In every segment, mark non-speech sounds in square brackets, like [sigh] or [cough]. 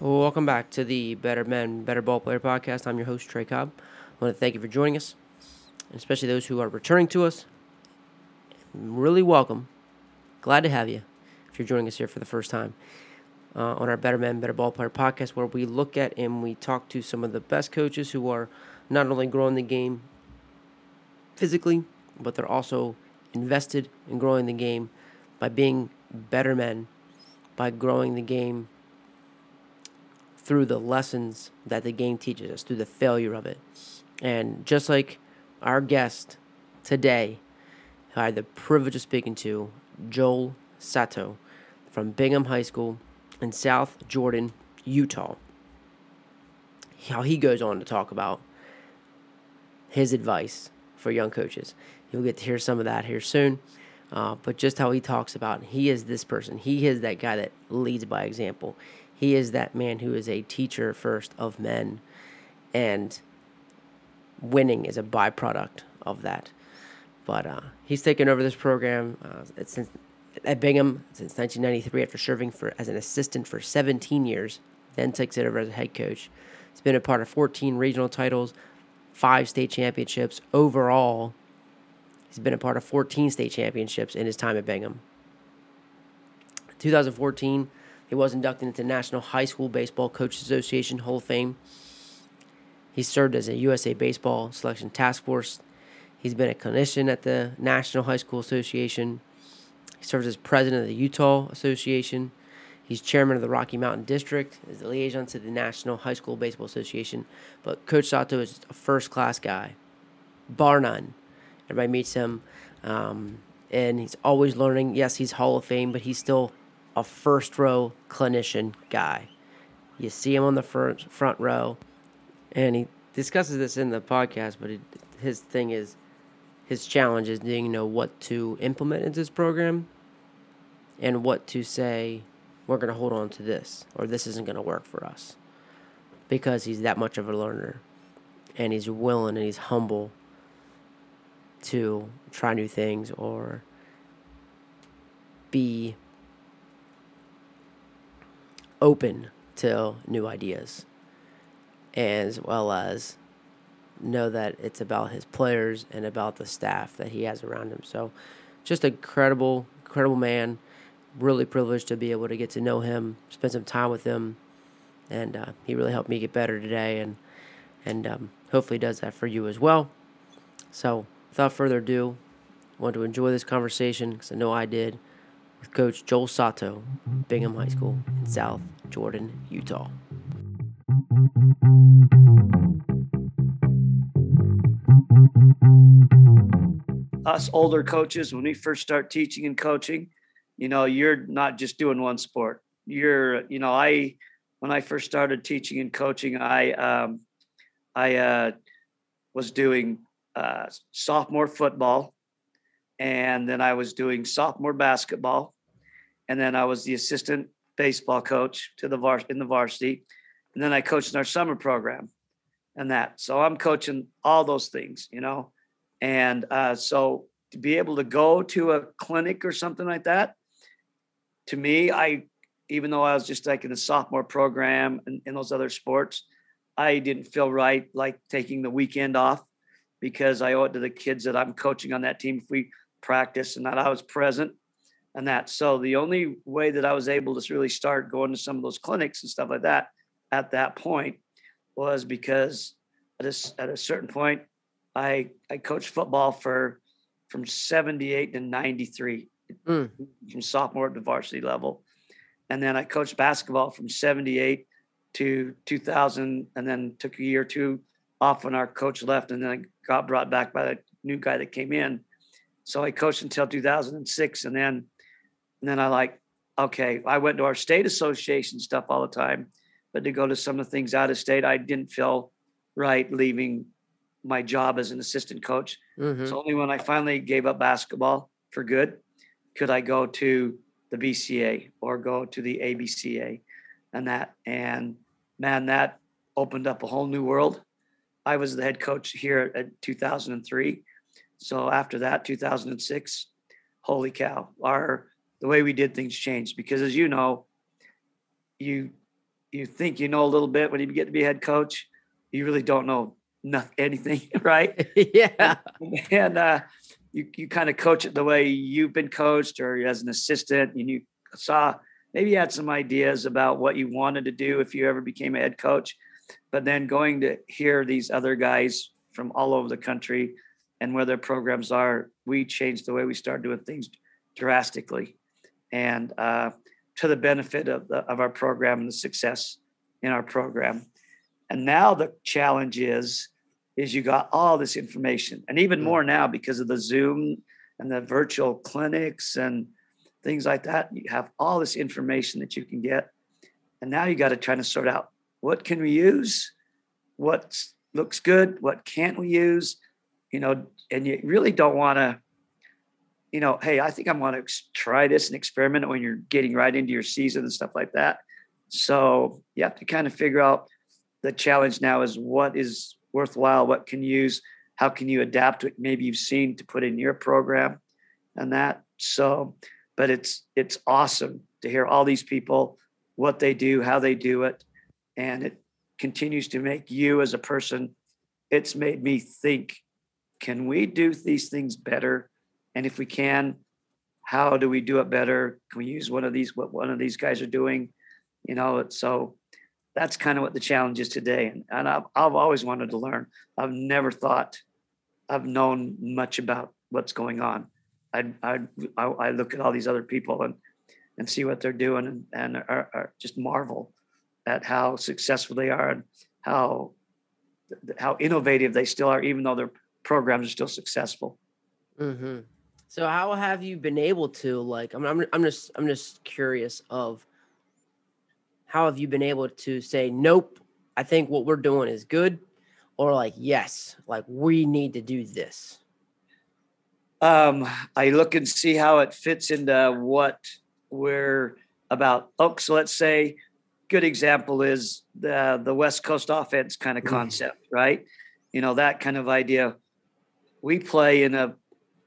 Welcome back to the Better Men, Better Ball Player podcast. I'm your host, Trey Cobb. I want to thank you for joining us, especially those who are returning to us. Really welcome. Glad to have you if you're joining us here for the first time uh, on our Better Men, Better Ball Player podcast, where we look at and we talk to some of the best coaches who are not only growing the game physically, but they're also invested in growing the game by being better men, by growing the game through the lessons that the game teaches us, through the failure of it. And just like our guest today, I had the privilege of speaking to, Joel Sato from Bingham High School in South Jordan, Utah. How he goes on to talk about his advice for young coaches. You'll get to hear some of that here soon. Uh, but just how he talks about he is this person. He is that guy that leads by example. He is that man who is a teacher first of men, and winning is a byproduct of that. But uh, he's taken over this program uh, since, at Bingham since 1993 after serving for as an assistant for 17 years. Then takes it over as a head coach. He's been a part of 14 regional titles, five state championships overall. He's been a part of 14 state championships in his time at Bingham. 2014, he was inducted into National High School Baseball Coaches Association Hall of Fame. He served as a USA Baseball Selection Task Force. He's been a clinician at the National High School Association. He serves as president of the Utah Association. He's chairman of the Rocky Mountain District, is the liaison to the National High School Baseball Association. But Coach Sato is a first class guy, bar none. Everybody meets him, um, and he's always learning. Yes, he's Hall of Fame, but he's still a first row clinician guy. You see him on the front front row, and he discusses this in the podcast. But it, his thing is, his challenge is being know what to implement into this program, and what to say. We're going to hold on to this, or this isn't going to work for us, because he's that much of a learner, and he's willing and he's humble to try new things or be open to new ideas as well as know that it's about his players and about the staff that he has around him. So just a credible, incredible man. Really privileged to be able to get to know him, spend some time with him, and uh, he really helped me get better today, and and um, hopefully does that for you as well. So without further ado, want to enjoy this conversation because I know I did with Coach Joel Sato, Bingham High School in South Jordan, Utah. Us older coaches, when we first start teaching and coaching, you know, you're not just doing one sport. You're, you know, I, when I first started teaching and coaching, I, um, I uh, was doing uh, sophomore football, and then I was doing sophomore basketball, and then I was the assistant baseball coach to the vars- in the varsity, and then I coached in our summer program, and that. So I'm coaching all those things, you know, and uh, so to be able to go to a clinic or something like that, to me, I even though I was just like in the sophomore program and in those other sports, I didn't feel right like taking the weekend off because I owe it to the kids that I'm coaching on that team. If we practice and that I was present and that. So the only way that I was able to really start going to some of those clinics and stuff like that at that point was because at a, at a certain point, I I coached football for from 78 to 93 mm. from sophomore to varsity level. And then I coached basketball from 78 to 2000 and then took a year or two off when our coach left and then I got brought back by the new guy that came in. So I coached until 2006 and then and then I like, okay, I went to our state association stuff all the time, but to go to some of the things out of state, I didn't feel right leaving my job as an assistant coach. Mm-hmm. So only when I finally gave up basketball for good could I go to the BCA or go to the ABCA and that. And man, that opened up a whole new world. I was the head coach here at 2003. So after that, 2006, holy cow, our the way we did things changed because as you know you you think you know a little bit when you get to be head coach, you really don't know nothing, anything, [laughs] right? [laughs] yeah. And, and uh, you you kind of coach it the way you've been coached, or as an assistant, and you saw maybe you had some ideas about what you wanted to do if you ever became a head coach, but then going to hear these other guys from all over the country and where their programs are, we changed the way we started doing things drastically, and uh, to the benefit of the, of our program and the success in our program. And now the challenge is is you got all this information, and even more now because of the Zoom and the virtual clinics and things like that. You have all this information that you can get, and now you got to try to sort out what can we use, what looks good, what can't we use, you know, and you really don't want to you know, hey, I think I'm want to try this and experiment when you're getting right into your season and stuff like that. So you have to kind of figure out the challenge now is what is worthwhile, what can you use, how can you adapt what maybe you've seen to put in your program and that. So, but it's it's awesome to hear all these people, what they do, how they do it. And it continues to make you as a person, it's made me think, can we do these things better? And if we can, how do we do it better? Can we use one of these, what one of these guys are doing? You know, so that's kind of what the challenge is today. And, and I've, I've always wanted to learn. I've never thought I've known much about what's going on. I, I, I look at all these other people and, and see what they're doing and, and are, are just marvel at how successful they are and how how innovative they still are, even though their programs are still successful. Mm-hmm. So how have you been able to like I'm I'm I'm just I'm just curious of how have you been able to say nope, I think what we're doing is good or like yes, like we need to do this? Um I look and see how it fits into what we're about. Oh, so let's say good example is the the West Coast offense kind of mm. concept, right? You know, that kind of idea. We play in a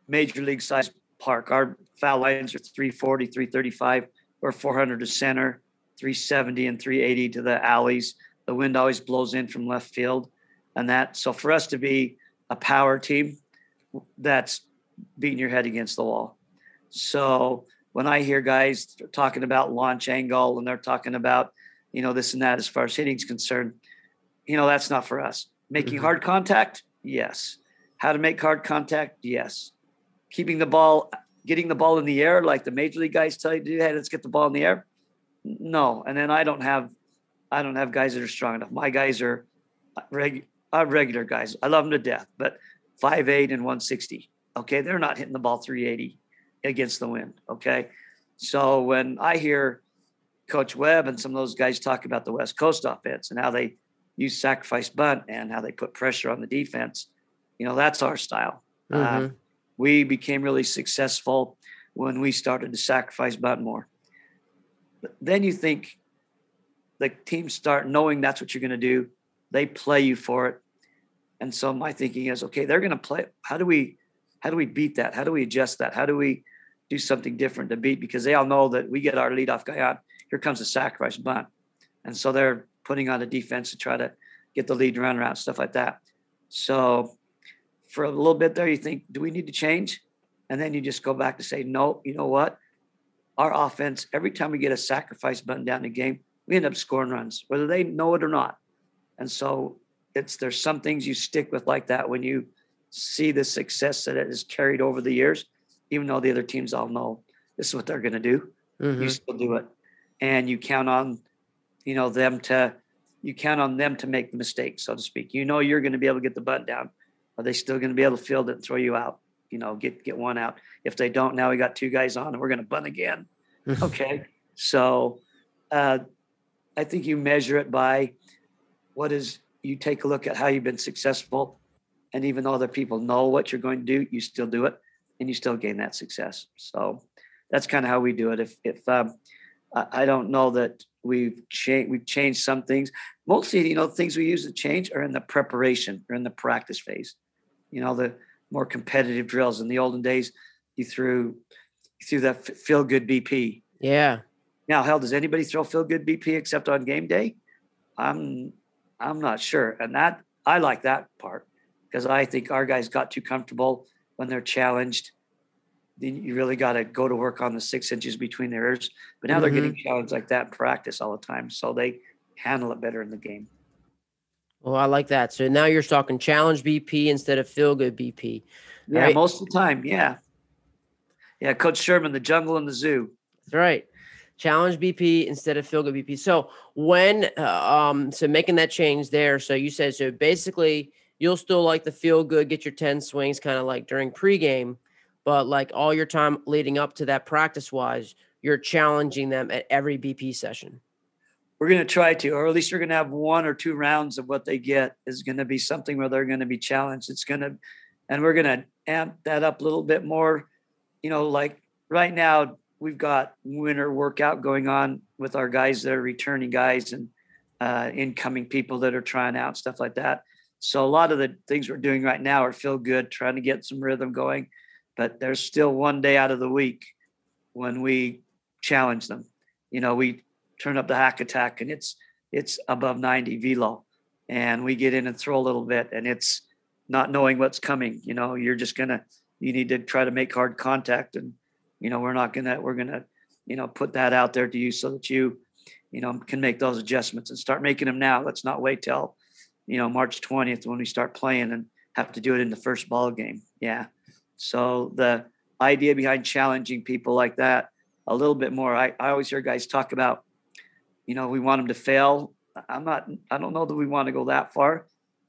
major league size park. Our foul lines are 340, 335, or 400 to center, 370 and 380 to the alleys. The wind always blows in from left field. And that, so for us to be a power team, that's beating your head against the wall. So when I hear guys talking about launch angle and they're talking about, you know, this and that as far as hitting's concerned, you know, that's not for us. Making mm-hmm. hard contact, yes. How to make hard contact, yes keeping the ball, getting the ball in the air, like the major league guys tell you to do. Hey, let's get the ball in the air. No, and then I don't have, I don't have guys that are strong enough. My guys are reg, uh, regular guys. I love them to death, but five eight and 160. Okay, they're not hitting the ball 380 against the wind. Okay, so when I hear Coach Webb and some of those guys talk about the West Coast offense and how they use sacrifice bunt and how they put pressure on the defense, you know that's our style. Mm-hmm. Uh, we became really successful when we started to sacrifice bunt more. But then you think the teams start knowing that's what you're going to do. They play you for it. And so my thinking is, okay, they're going to play. How do we, how do we beat that? How do we adjust that? How do we do something different to beat? Because they all know that we get our leadoff guy out Here comes the sacrifice bunt, and so they're putting on the defense to try to get the lead run around stuff like that. So for a little bit there, you think, do we need to change? And then you just go back to say, no, you know what? Our offense, every time we get a sacrifice button down the game, we end up scoring runs, whether they know it or not. And so it's there's some things you stick with like that when you see the success that it has carried over the years, even though the other teams all know this is what they're going to do. Mm-hmm. You still do it, and you count on, you know, them to, you count on them to make the mistake, so to speak. You know, you're going to be able to get the button down. Are they still going to be able to field it and throw you out? You know, get get one out. If they don't, now we got two guys on, and we're going to bunt again. [laughs] okay, so uh, I think you measure it by what is. You take a look at how you've been successful, and even though other people know what you're going to do, you still do it, and you still gain that success. So that's kind of how we do it. If if um, I, I don't know that we've changed we've changed some things mostly you know things we use to change are in the preparation or in the practice phase you know the more competitive drills in the olden days you threw you threw that feel good bp yeah Now, hell, does anybody throw feel good BP except on game day? I'm I'm not sure. And that I like that part because I think our guys got too comfortable when they're challenged. Then you really got to go to work on the six inches between their ears. But now mm-hmm. they're getting challenged like that in practice all the time. So they handle it better in the game. Well, I like that. So now you're talking challenge BP instead of feel good BP. Yeah, right? most of the time. Yeah. Yeah. Coach Sherman, the jungle and the zoo. That's right. Challenge BP instead of feel good BP. So when, uh, um, so making that change there. So you said, so basically you'll still like the feel good, get your 10 swings kind of like during pregame, but like all your time leading up to that practice wise, you're challenging them at every BP session we're going to try to, or at least we're going to have one or two rounds of what they get is going to be something where they're going to be challenged. It's going to, and we're going to amp that up a little bit more. You know, like right now, we've got winter workout going on with our guys that are returning guys and uh, incoming people that are trying out stuff like that. So a lot of the things we're doing right now are feel good, trying to get some rhythm going. But there's still one day out of the week when we challenge them. You know, we turn up the hack attack and it's it's above 90 velo. And we get in and throw a little bit and it's not knowing what's coming you know you're just gonna you need to try to make hard contact and you know we're not gonna we're gonna you know put that out there to you so that you you know can make those adjustments and start making them now. Let's not wait till you know march 20th when we start playing and have to do it in the first ball game. Yeah. So the idea behind challenging people like that a little bit more. I, I always hear guys talk about you know, we want them to fail. I'm not, I don't know that we want to go that far,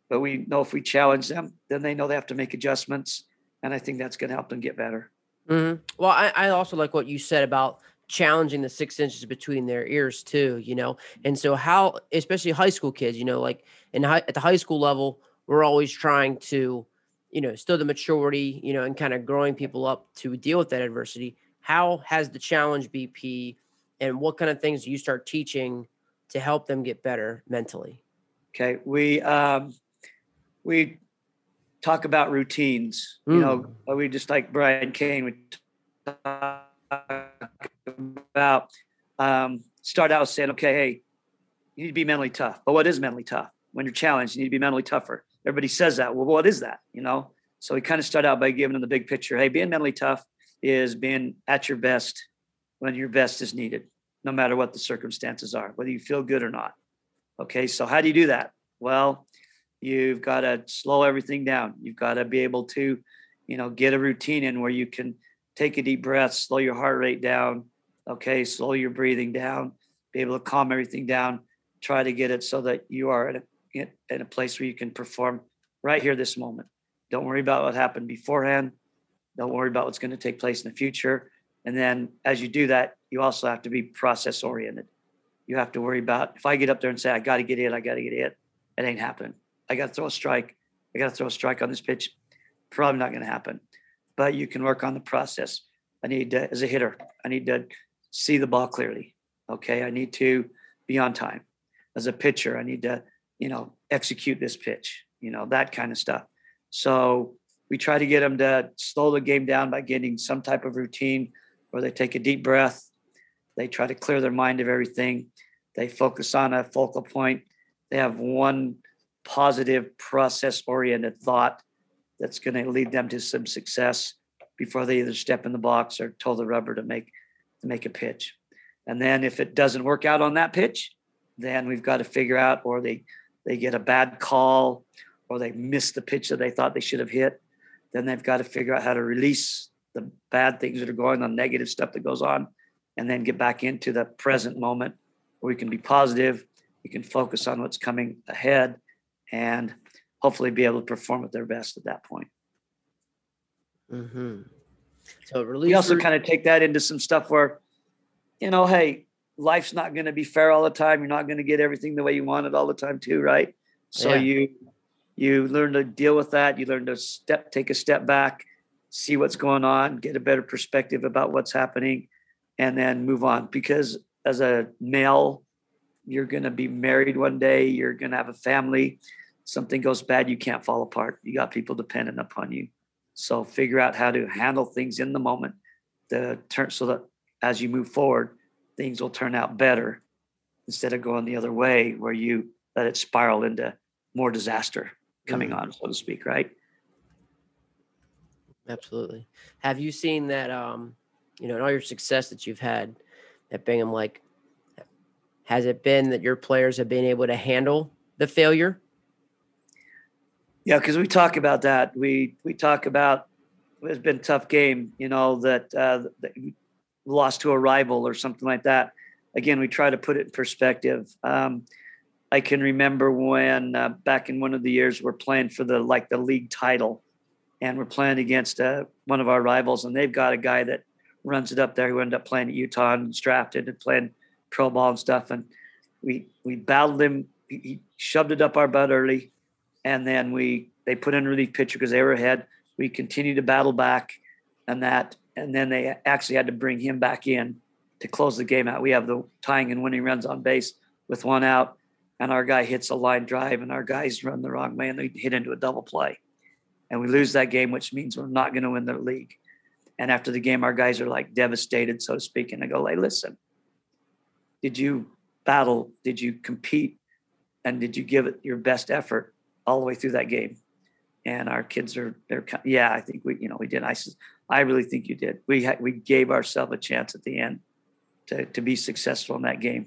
but we know if we challenge them, then they know they have to make adjustments. And I think that's going to help them get better. Mm-hmm. Well, I, I also like what you said about challenging the six inches between their ears too, you know? And so how, especially high school kids, you know, like in high, at the high school level, we're always trying to, you know, still the maturity, you know, and kind of growing people up to deal with that adversity. How has the challenge BP and what kind of things do you start teaching to help them get better mentally? Okay, we um, we talk about routines. Mm. You know, hmm. we just like Brian Cain We talk about um, start out saying, okay, hey, you need to be mentally tough. But what is mentally tough? When you're challenged, you need to be mentally tougher. Everybody says that. Well, what is that? You know. So we kind of start out by giving them the big picture. Hey, being mentally tough is being at your best when your best is needed no matter what the circumstances are, whether you feel good or not. Okay, so how do you do that? Well, you've got to slow everything down. You've got to be able to, you know, get a routine in where you can take a deep breath, slow your heart rate down. Okay, slow your breathing down, be able to calm everything down. Try to get it so that you are at a, in a place where you can perform right here, this moment. Don't worry about what happened beforehand. Don't worry about what's going to take place in the future. And then as you do that, you also have to be process oriented. You have to worry about if I get up there and say, I got to get hit, I got to get hit, it ain't happening. I got to throw a strike. I got to throw a strike on this pitch. Probably not going to happen. But you can work on the process. I need to, as a hitter, I need to see the ball clearly. Okay. I need to be on time. As a pitcher, I need to, you know, execute this pitch, you know, that kind of stuff. So we try to get them to slow the game down by getting some type of routine where they take a deep breath, they try to clear their mind of everything, they focus on a focal point, they have one positive process oriented thought that's going to lead them to some success before they either step in the box or toe the rubber to make to make a pitch. And then if it doesn't work out on that pitch, then we've got to figure out or they they get a bad call or they miss the pitch that they thought they should have hit, then they've got to figure out how to release the bad things that are going on, negative stuff that goes on, and then get back into the present moment where we can be positive, we can focus on what's coming ahead, and hopefully be able to perform at their best at that point. Mm-hmm. So release. We also kind of take that into some stuff where, you know, hey, life's not going to be fair all the time. You're not going to get everything the way you want it all the time, too, right? So yeah. you you learn to deal with that. You learn to step, take a step back, see what's going on, get a better perspective about what's happening, and then move on. Because as a male, you're going to be married one day, you're going to have a family. Something goes bad, you can't fall apart. You got people dependent upon you. So figure out how to handle things in the moment, the turn so that as you move forward, things will turn out better instead of going the other way where you let it spiral into more disaster coming mm-hmm. on, so to speak, right? Absolutely. Have you seen that um, you know, in all your success that you've had at Bingham, like has it been that your players have been able to handle the failure? Yeah, because we talk about that. We we talk about it's been a tough game, you know, that, uh, that lost to a rival or something like that. Again, we try to put it in perspective. Um, I can remember when uh, back in one of the years we're playing for the like the league title, and we're playing against uh, one of our rivals, and they've got a guy that runs it up there who ended up playing at Utah and drafted and playing pro ball and stuff. And we we battled him. He shoved it up our butt early, and then we they put in a relief pitcher because they were ahead. We continued to battle back, and that, and then they actually had to bring him back in to close the game out. We have the tying and winning runs on base with one out and our guy hits a line drive and our guys run the wrong way and they hit into a double play and we lose that game which means we're not going to win the league. And after the game our guys are like devastated so to speak and i go hey listen did you battle did you compete and did you give it your best effort all the way through that game? And our kids are they're yeah i think we you know we did. I said i really think you did. We had we gave ourselves a chance at the end to, to be successful in that game.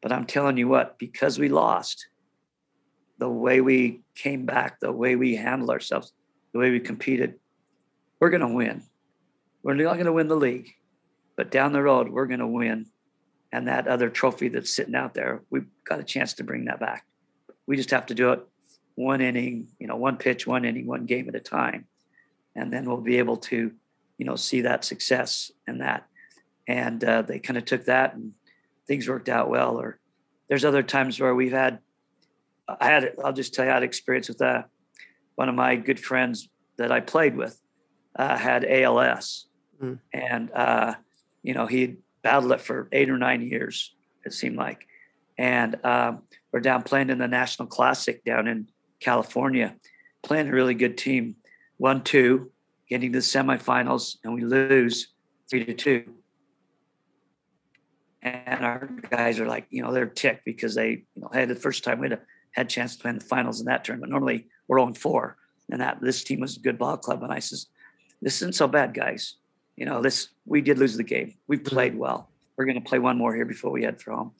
But I'm telling you what, because we lost, the way we came back, the way we handled ourselves, the way we competed, we're going to win. We're not going to win the league, but down the road, we're going to win. And that other trophy that's sitting out there, we've got a chance to bring that back. We just have to do it one inning, you know, one pitch, one inning, one game at a time. And then we'll be able to, you know, see that success and that. And uh, they kind of took that and things worked out well. Or there's other times where we've had, I had, I'll just tell you, I had experience with that. One of my good friends that I played with uh, had ALS, mm. and uh, you know he battled it for eight or nine years. It seemed like, and um, we're down playing in the National Classic down in California, playing a really good team, one two, getting to the semifinals, and we lose three to two and our guys are like, you know, they're ticked because they, you know, had the first time we had a, had a chance to play in the finals in that tournament. Normally we're on 4, and that this team was a good ball club. And I says, this isn't so bad, guys. You know, this we did lose the game. We mm-hmm. played well. We're going to play one more here before we head for home.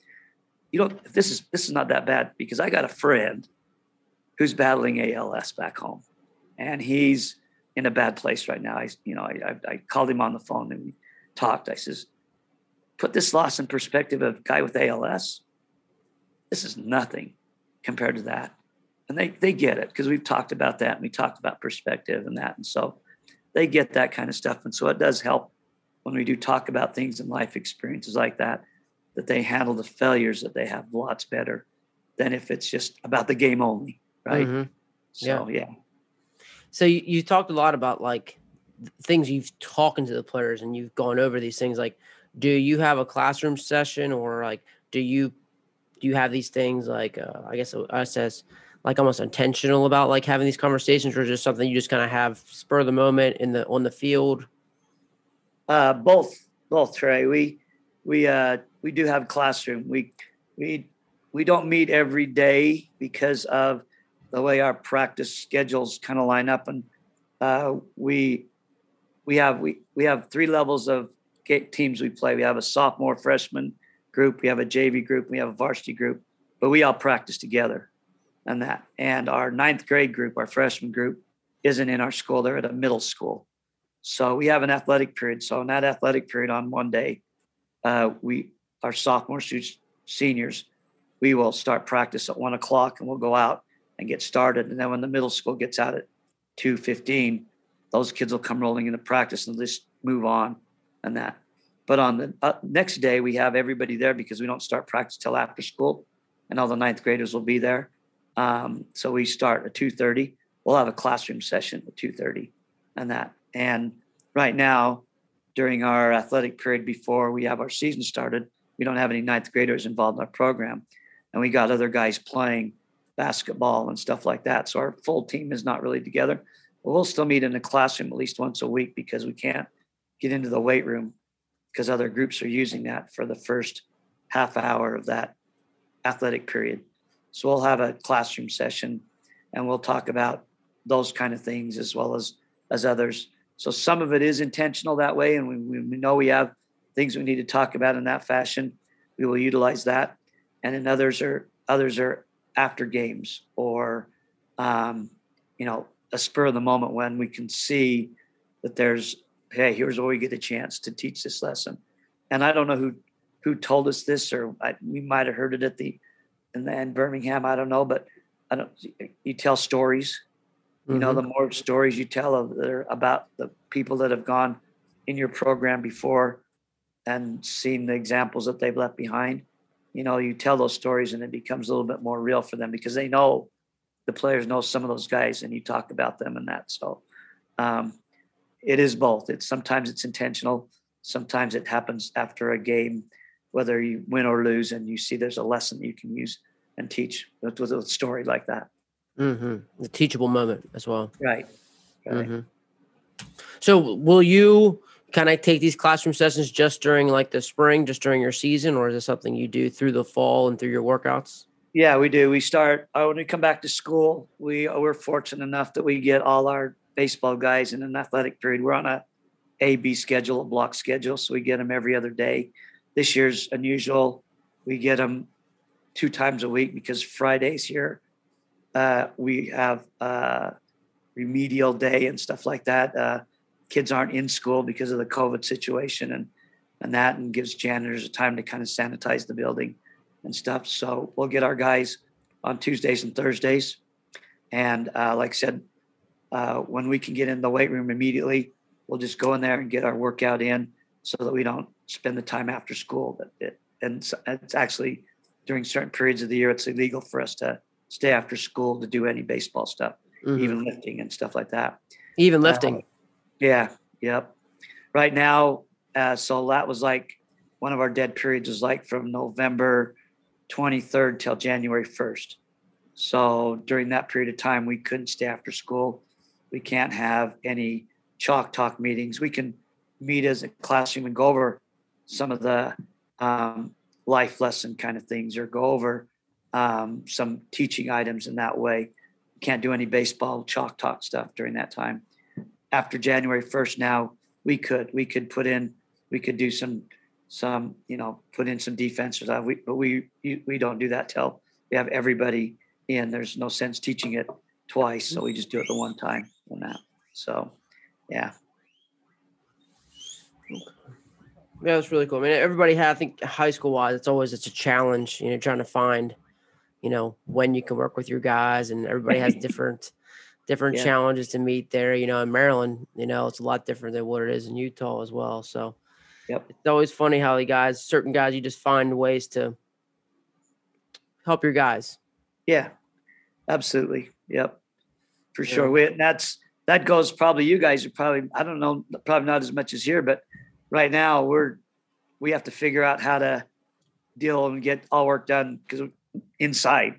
You know, this is this is not that bad because I got a friend who's battling ALS back home, and he's in a bad place right now. I, you know, I, I, I called him on the phone and we talked. I says, put this loss in perspective of a guy with ALS. This is nothing compared to that. And they, they get it because we've talked about that and we talked about perspective and that. And so they get that kind of stuff. And so it does help when we do talk about things in life experiences like that, that they handle the failures that they have lots better than if it's just about the game only. Right. Mm-hmm. So, yeah. yeah. So you, you talked a lot about like things you've talking to the players and you've gone over these things like do you have a classroom session or like do you do you have these things like uh, i guess us as like almost intentional about like having these conversations or just something you just kind of have spur of the moment in the on the field? Uh both both trey. We we uh we do have classroom. We we we don't meet every day because of the way our practice schedules kind of line up and uh we we have we we have three levels of teams we play. We have a sophomore, freshman group, we have a JV group, we have a varsity group, but we all practice together and that. And our ninth grade group, our freshman group, isn't in our school, they're at a middle school. So we have an athletic period. So in that athletic period on one day, uh, we our sophomores, seniors, we will start practice at one o'clock and we'll go out and get started. And then when the middle school gets out at two fifteen, those kids will come rolling into practice and just move on and that. But on the uh, next day, we have everybody there because we don't start practice till after school, and all the ninth graders will be there. Um, so we start at two thirty. We'll have a classroom session at two thirty, and that. And right now, during our athletic period before we have our season started, we don't have any ninth graders involved in our program, and we got other guys playing basketball and stuff like that. So our full team is not really together. But we'll still meet in the classroom at least once a week because we can't get into the weight room because other groups are using that for the first half hour of that athletic period. So we'll have a classroom session and we'll talk about those kind of things as well as as others. So some of it is intentional that way, and we, we know we have things we need to talk about in that fashion. We will utilize that, and then others are others are after games or um, you know a spur of the moment when we can see that there's hey here's where we get a chance to teach this lesson and i don't know who who told us this or I, we might have heard it at the in, the, in birmingham i don't know but i don't you tell stories you mm-hmm. know the more stories you tell of, about the people that have gone in your program before and seen the examples that they've left behind you know you tell those stories and it becomes a little bit more real for them because they know the players know some of those guys and you talk about them and that so um, it is both it's sometimes it's intentional sometimes it happens after a game whether you win or lose and you see there's a lesson you can use and teach with, with a story like that mm-hmm. the teachable moment as well right, right. Mm-hmm. so will you kind of take these classroom sessions just during like the spring just during your season or is this something you do through the fall and through your workouts yeah, we do. We start uh, when we come back to school. We uh, we're fortunate enough that we get all our baseball guys in an athletic period. We're on a A B schedule, a block schedule, so we get them every other day. This year's unusual. We get them two times a week because Fridays here uh, we have uh, remedial day and stuff like that. Uh, kids aren't in school because of the COVID situation and and that, and gives janitors a time to kind of sanitize the building and stuff. So we'll get our guys on Tuesdays and Thursdays. And uh, like I said, uh, when we can get in the weight room immediately, we'll just go in there and get our workout in so that we don't spend the time after school. But it, and it's actually during certain periods of the year, it's illegal for us to stay after school to do any baseball stuff, mm-hmm. even lifting and stuff like that. Even lifting. Uh, yeah. Yep. Right now, uh, so that was like one of our dead periods was like from November 23rd till January 1st. So during that period of time, we couldn't stay after school. We can't have any chalk talk meetings. We can meet as a classroom and go over some of the um, life lesson kind of things or go over um, some teaching items in that way. Can't do any baseball chalk talk stuff during that time. After January 1st, now we could we could put in we could do some some, you know, put in some defense or. We, but we we don't do that till we have everybody in. There's no sense teaching it twice, so we just do it the one time on that. So, yeah. Yeah, that's really cool. I mean, everybody had, I think, high school wise, it's always it's a challenge. You know, trying to find, you know, when you can work with your guys, and everybody has [laughs] different different yeah. challenges to meet there. You know, in Maryland, you know, it's a lot different than what it is in Utah as well. So, Yep. It's always funny how the guys, certain guys, you just find ways to help your guys. Yeah, absolutely. Yep, for yeah. sure. We, that's that goes probably. You guys are probably I don't know, probably not as much as here, but right now we're we have to figure out how to deal and get all work done because inside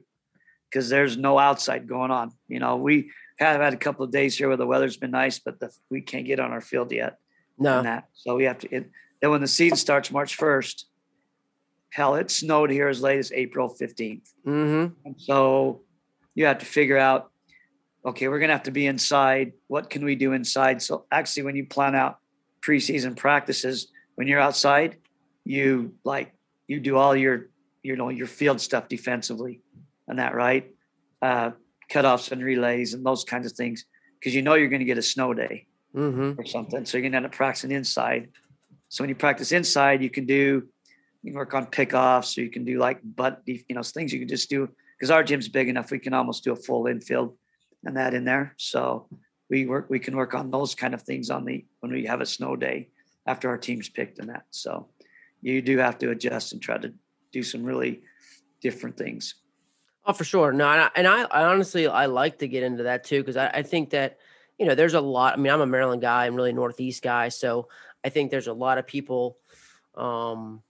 because there's no outside going on. You know, we have had a couple of days here where the weather's been nice, but the, we can't get on our field yet. No, so we have to. It, then when the season starts March 1st, hell, it snowed here as late as April 15th. Mm-hmm. so you have to figure out, okay, we're going to have to be inside. What can we do inside? So actually, when you plan out preseason practices, when you're outside, you like, you do all your, you know, your field stuff defensively and that, right? Uh, cutoffs and relays and those kinds of things. Cause you know, you're going to get a snow day mm-hmm. or something. So you're going to end up practicing inside so when you practice inside, you can do you can work on pickoffs, or you can do like butt, you know, things you can just do because our gym's big enough. We can almost do a full infield and that in there. So we work, we can work on those kind of things on the when we have a snow day after our team's picked and that. So you do have to adjust and try to do some really different things. Oh, for sure. No, and I, and I, I honestly I like to get into that too because I, I think that you know there's a lot. I mean, I'm a Maryland guy. I'm really Northeast guy, so I think there's a lot of people um,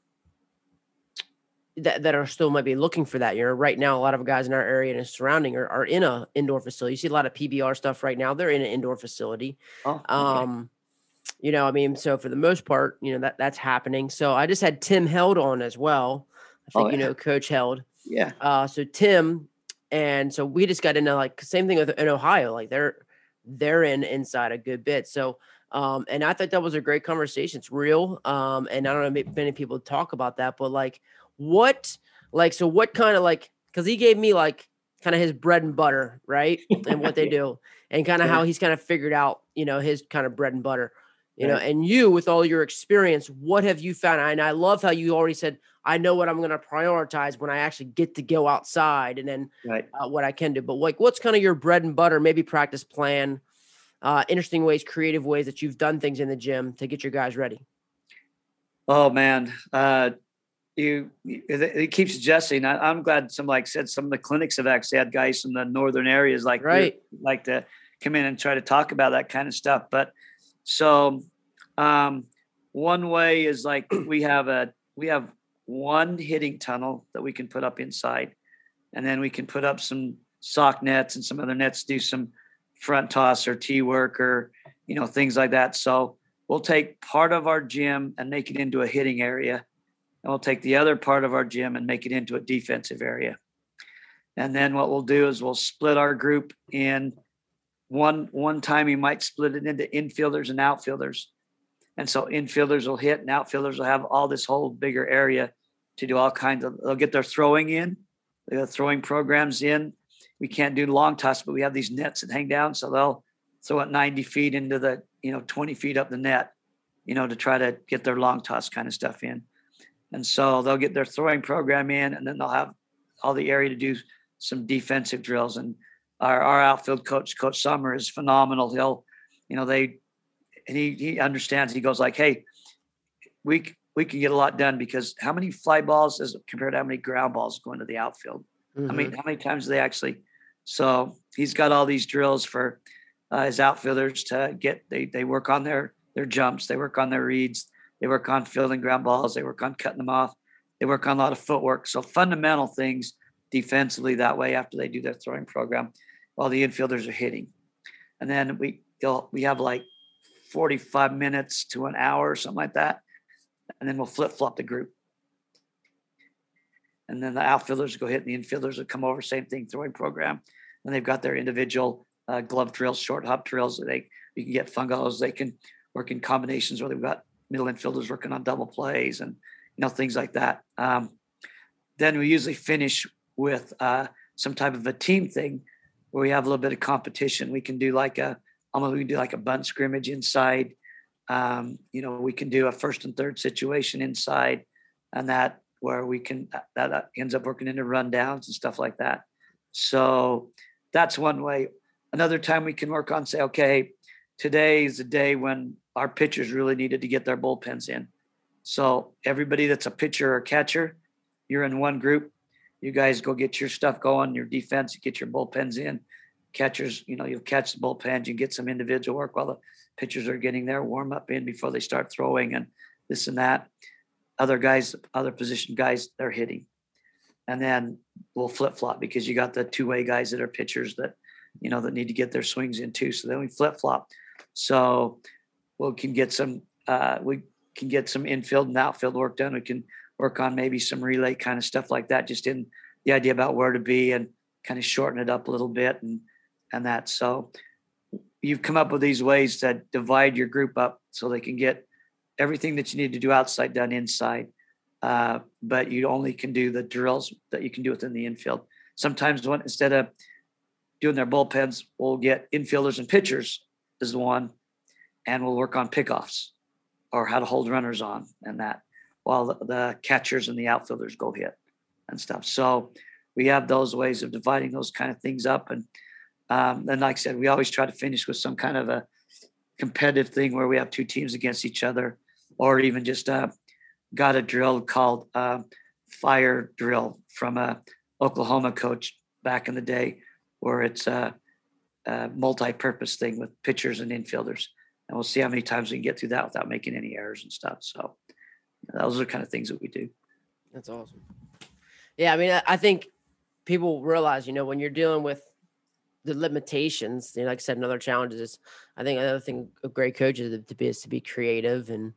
that that are still might be looking for that. You know, right now a lot of guys in our area and surrounding are, are in a indoor facility. You see a lot of PBR stuff right now. They're in an indoor facility. Oh, okay. Um, you know, I mean, so for the most part, you know, that that's happening. So I just had Tim Held on as well. I think Oh, you know Coach Held. Yeah. Uh, so Tim, and so we just got into like same thing with in Ohio, like they're they're in inside a good bit. So um, and I thought that was a great conversation. It's real. Um, and I don't know if many people talk about that, but like what like so what kind of like because he gave me like kind of his bread and butter, right? And what [laughs] they do and kind of how he's kind of figured out, you know, his kind of bread and butter. You know, and you with all your experience, what have you found? And I love how you already said, I know what I'm going to prioritize when I actually get to go outside and then Right. uh, what I can do. But like, what's kind of your bread and butter, maybe practice plan, uh, interesting ways, creative ways that you've done things in the gym to get your guys ready? Oh man, uh, you it, keeps adjusting. I, I'm glad some like said some of the clinics have actually had guys from the northern areas like Right. like to come in and try to talk about that kind of stuff. But so um, one way is like [clears throat] we have a we have one hitting tunnel that we can put up inside, and then we can put up some sock nets and some other nets do some front toss or tee work or you know things like that. So we'll take part of our gym and make it into a hitting area and we'll take the other part of our gym and make it into a defensive area. And then what we'll do is we'll split our group in one one time you might split it into infielders and outfielders. And so infielders will hit and outfielders will have all this whole bigger area to do all kinds of they'll get their throwing in they got throwing programs in. We can't do long toss but we have these nets that hang down so they'll throw it 90 feet into the you know 20 feet up the net you know to try to get their long toss kind of stuff in and so they'll get their throwing program in and then they'll have all the area to do some defensive drills and our, our outfield coach coach summer is phenomenal he'll you know they and he he understands he goes like hey we we can get a lot done because how many fly balls is compared to how many ground balls go into the outfield I Mhm. mean, how many times do they actually? So he's got all these drills for uh, his outfielders to get. They they work on their their jumps. They work on their reads. They work on fielding ground balls. They work on cutting them off. They work on a lot of footwork. So fundamental things defensively that way after they do their throwing program, while the infielders are hitting, and then we we have like forty five minutes to an hour or something like that, and then we'll flip flop the group and then the outfielders go hit, and the infielders will come over, same thing, throwing program. And they've got their individual uh, glove drills, short hop drills. They you can get fungos. They can work in combinations where they've got middle infielders working on double plays and you know things like that. Um, then we usually finish with uh, some type of a team thing where we have a little bit of competition. We can do like a almost we can do like a bunt scrimmage inside. Um, you know, we can do a first and third situation inside, and that where we can that, that ends up working into rundowns and stuff like that. So that's one way. Another time we can work on say, okay, today is the day when our pitchers really needed to get their bullpens in. So everybody that's a pitcher or catcher, you're in one group. You guys go get your stuff going, your defense, get your bullpens in. Catchers, you know, you'll catch the bullpens, you get some individual work while the pitchers are getting their warm up in before they start throwing and this and that other guys, other position guys, they're hitting. And then we'll flip flop because you got the two way guys that are pitchers that, you know, that need to get their swings in too. So then we flip flop. So we can get some, uh, we can get some infield and outfield work done. We can work on maybe some relay kind of stuff like that, just in the idea about where to be and kind of shorten it up a little bit and, and that. So you've come up with these ways that divide your group up so they can get everything that you need to do outside done inside. Uh, but you only can do the drills that you can do within the infield. Sometimes when instead of doing their bullpens, we'll get infielders and pitchers as one, and we'll work on pickoffs or how to hold runners on and that, while the, the catchers and the outfielders go hit and stuff. So we have those ways of dividing those kind of things up, and um, like I said, we always try to finish with some kind of a competitive thing where we have two teams against each other, or even just uh, got a drill called uh, fire drill from a Oklahoma coach back in the day, where it's a, a multi-purpose thing with pitchers and infielders, and we'll see how many times we can get through that without making any errors and stuff. So those are the kind of things that we do. That's awesome. Yeah, I mean, I, think people realize, you know, when you're dealing with the limitations. You know, like I said, another challenge is I think another thing a great coach is to be is to be creative and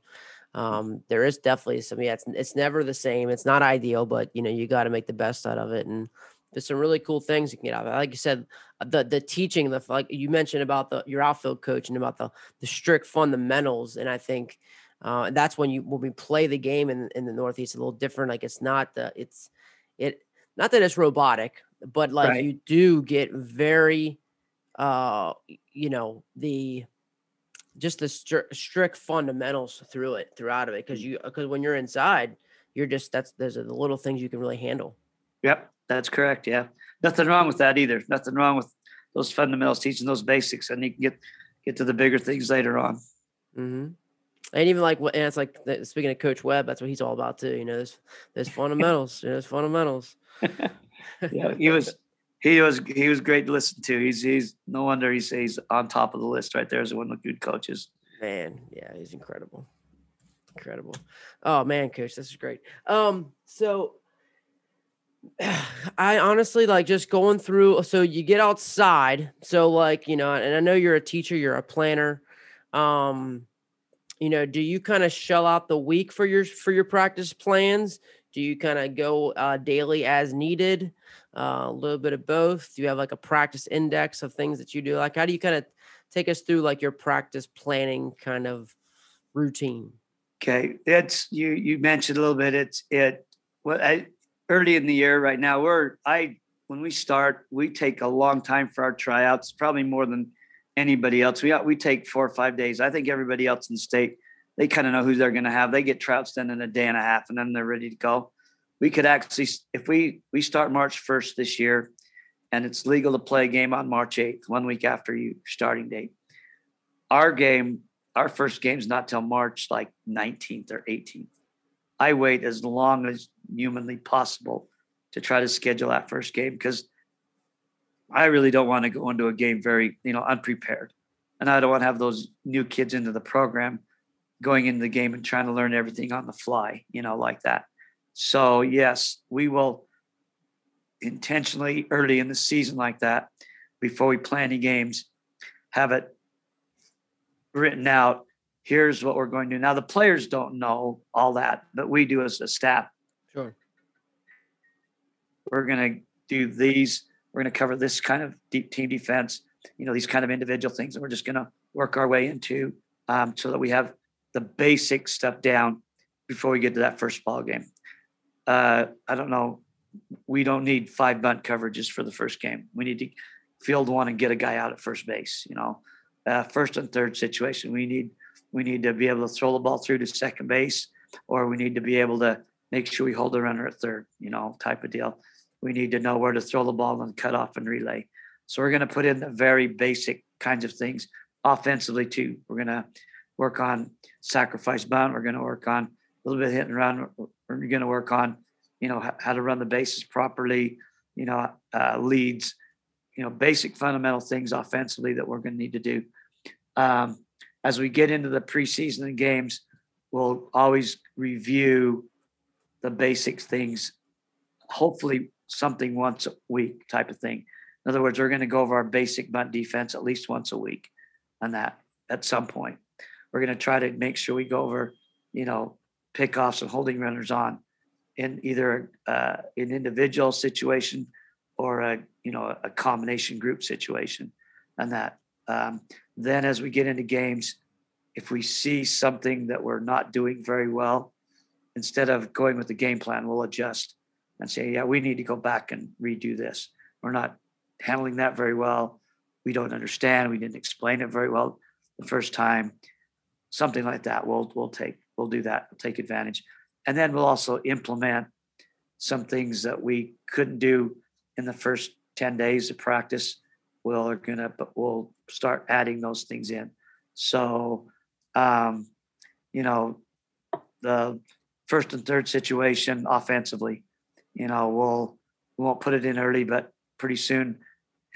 um, there is definitely some yeah, it's it's never the same. It's not ideal, but you know, you got to make the best out of it. And there's some really cool things you can get out of it. Like you said, uh, the the teaching, the like you mentioned about the your outfield coach and about the the strict fundamentals. And I think uh, that's when you when we play the game in in the Northeast a little different. Like it's not the it's it not that it's robotic, but like right. you do get very uh you know the just the stri- strict fundamentals through it throughout of it because you because when you're inside you're just that's those are the little things you can really handle yep that's correct yeah nothing wrong with that either nothing wrong with those fundamentals teaching those basics and you can get get to the bigger things later on mm-hmm. and even like and it's like speaking of coach webb that's what he's all about too you know there's there's fundamentals you know, there's fundamentals [laughs] yeah, he was he was he was great to listen to. He's he's no wonder he's he's on top of the list right there as one of the good coaches. Man, yeah, he's incredible. Incredible. Oh man, coach, this is great. Um, so [sighs] I honestly like just going through so you get outside. So like, you know, and I know you're a teacher, you're a planner. Um, you know, do you kind of shell out the week for your for your practice plans? Do you kind of go uh, daily as needed? Uh, a little bit of both. Do you have like a practice index of things that you do? Like, how do you kind of take us through like your practice planning kind of routine? Okay, it's you. You mentioned a little bit. It's it. Well, I, early in the year right now, we're I when we start, we take a long time for our tryouts. Probably more than anybody else. We we take four or five days. I think everybody else in the state they kind of know who they're going to have. They get trouts done in a day and a half, and then they're ready to go. We could actually, if we we start March first this year, and it's legal to play a game on March eighth, one week after you starting date. Our game, our first game's not till March like nineteenth or eighteenth. I wait as long as humanly possible to try to schedule that first game because I really don't want to go into a game very, you know, unprepared. And I don't want to have those new kids into the program going into the game and trying to learn everything on the fly, you know, like that. So, yes, we will intentionally early in the season like that before we play any games have it written out here's what we're going to do now the players don't know all that but we do as a staff sure we're going to do these we're going to cover this kind of deep team defense you know these kind of individual things and we're just going to work our way into um, so that we have the basic stuff down before we get to that first ball game. Uh, I don't know. We don't need five bunt coverages for the first game. We need to field one and get a guy out at first base. You know, uh, first and third situation. We need we need to be able to throw the ball through to second base, or we need to be able to make sure we hold the runner at third. You know, type of deal. We need to know where to throw the ball and cut off and relay. So we're going to put in the very basic kinds of things offensively too. We're going to work on sacrifice bunt. We're going to work on a little bit hit and run. We're going to work on, you know, how to run the bases properly, you know, uh, leads, you know, basic fundamental things offensively that we're going to need to do. Um, as we get into the preseason and games, we'll always review the basic things, hopefully something once a week type of thing. In other words, we're going to go over our basic bunt defense at least once a week on that at some point we're going to try to make sure we go over, you know, pickoffs and holding runners on in either uh, an individual situation or a you know a combination group situation, and that. Um, then as we get into games, if we see something that we're not doing very well, instead of going with the game plan, we'll adjust and say, yeah, we need to go back and redo this. We're not handling that very well. We don't understand. We didn't explain it very well the first time something like that. We'll we'll take we'll do that. We'll take advantage, and then we'll also implement some things that we couldn't do in the first ten days of practice. We'll are gonna but we'll start adding those things in. So, um, you know, the first and third situation offensively, you know, we'll we won't put it in early, but pretty soon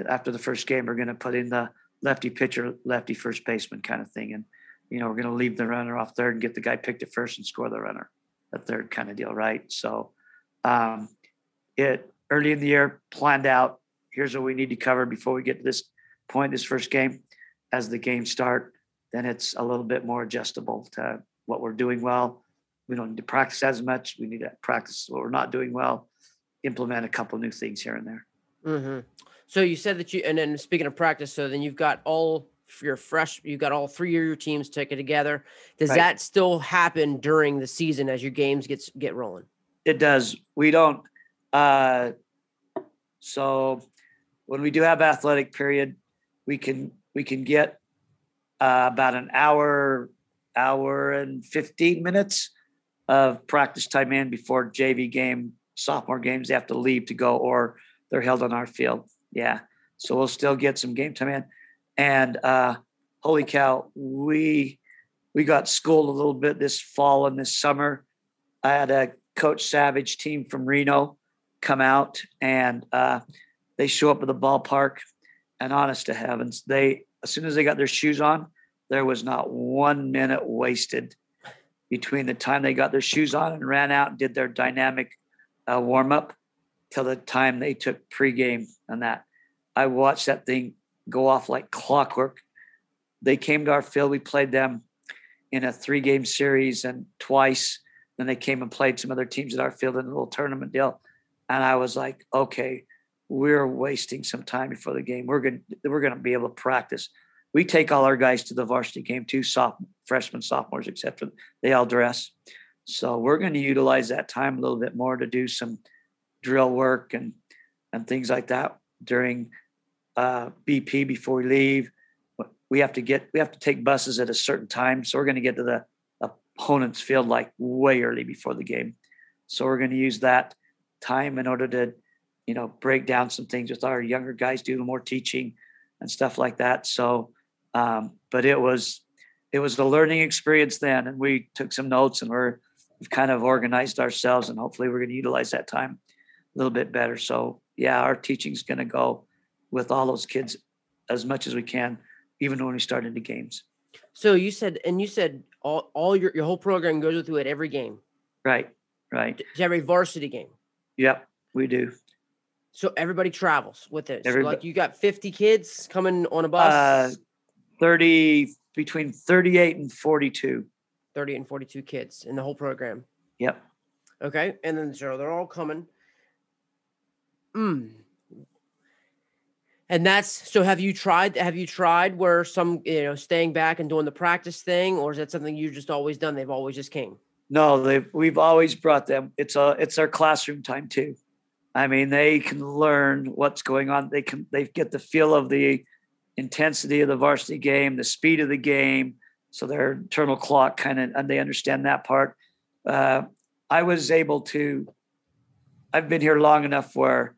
after the first game, we're going to put in the lefty pitcher, lefty first baseman kind of thing, and you know, we're going to leave the runner off third and get the guy picked at first and score the runner, a third kind of deal, right? So, um, it early in the year planned out here's what we need to cover before we get to this point, this first game. As the game start, then it's a little bit more adjustable to what we're doing well. We don't need to practice as much. We need to practice what we're not doing well, implement a couple new things here and there. Mm-hmm. So you said that you, and then speaking of practice, so then you've got all your fresh, you've got all three of your teams taken together. Does right. that still happen during the season as your games gets get rolling? It does. We don't. Uh, so when we do have athletic period, we can we can get uh, about an hour, hour and fifteen minutes of practice time in before JV game, sophomore games. They have to leave to go, or they're held on our field. Yeah, so we'll still get some game time in. And uh, holy cow, we we got schooled a little bit this fall and this summer. I had a Coach Savage team from Reno come out and uh, they show up at the ballpark. And honest to heavens, they as soon as they got their shoes on, there was not one minute wasted between the time they got their shoes on and ran out and did their dynamic uh, warm up till the time they took pregame and that. I watched that thing go off like clockwork. They came to our field. We played them in a three game series and twice. Then they came and played some other teams at our field in a little tournament deal. And I was like, okay, we're wasting some time before the game. We're going we're going to be able to practice. We take all our guys to the varsity game too, soft freshmen, sophomores, etc. They all dress. So we're going to utilize that time a little bit more to do some drill work and and things like that during uh, BP before we leave. We have to get we have to take buses at a certain time, so we're going to get to the opponent's field like way early before the game. So we're going to use that time in order to, you know, break down some things with our younger guys, do more teaching and stuff like that. So, um, but it was it was a learning experience then, and we took some notes and we're we've kind of organized ourselves, and hopefully we're going to utilize that time a little bit better. So yeah, our teaching's going to go with all those kids as much as we can, even when we start into games. So you said, and you said all, all your, your whole program goes with you at every game. Right. Right. every varsity game. Yep, we do. So everybody travels with this. So like you got 50 kids coming on a bus. Uh, 30 between 38 and 42. 30 and 42 kids in the whole program. Yep. Okay. And then so they're all coming. Mm. And that's so have you tried have you tried where some you know staying back and doing the practice thing or is that something you've just always done they've always just came? No, they've we've always brought them. It's a it's our classroom time too. I mean, they can learn what's going on. They can they get the feel of the intensity of the varsity game, the speed of the game. So their internal clock kind of and they understand that part. Uh, I was able to I've been here long enough where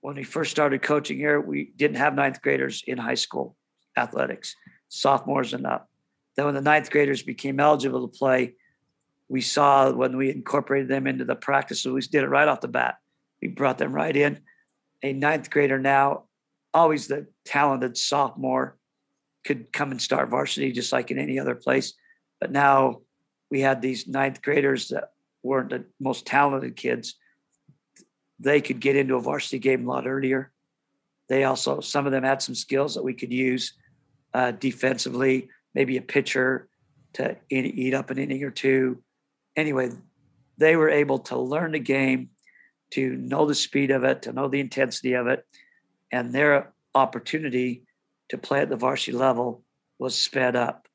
when we first started coaching here, we didn't have ninth graders in high school athletics, sophomores and up. Then when the ninth graders became eligible to play, we saw when we incorporated them into the practice, so we did it right off the bat. We brought them right in. A ninth grader now, always the talented sophomore, could come and start varsity just like in any other place. But now we had these ninth graders that weren't the most talented kids they could get into a varsity game a lot earlier. They also, some of them had some skills that we could use uh, defensively, maybe a pitcher to eat up an inning or two. Anyway, they were able to learn the game, to know the speed of it, to know the intensity of it, and their opportunity to play at the varsity level was sped up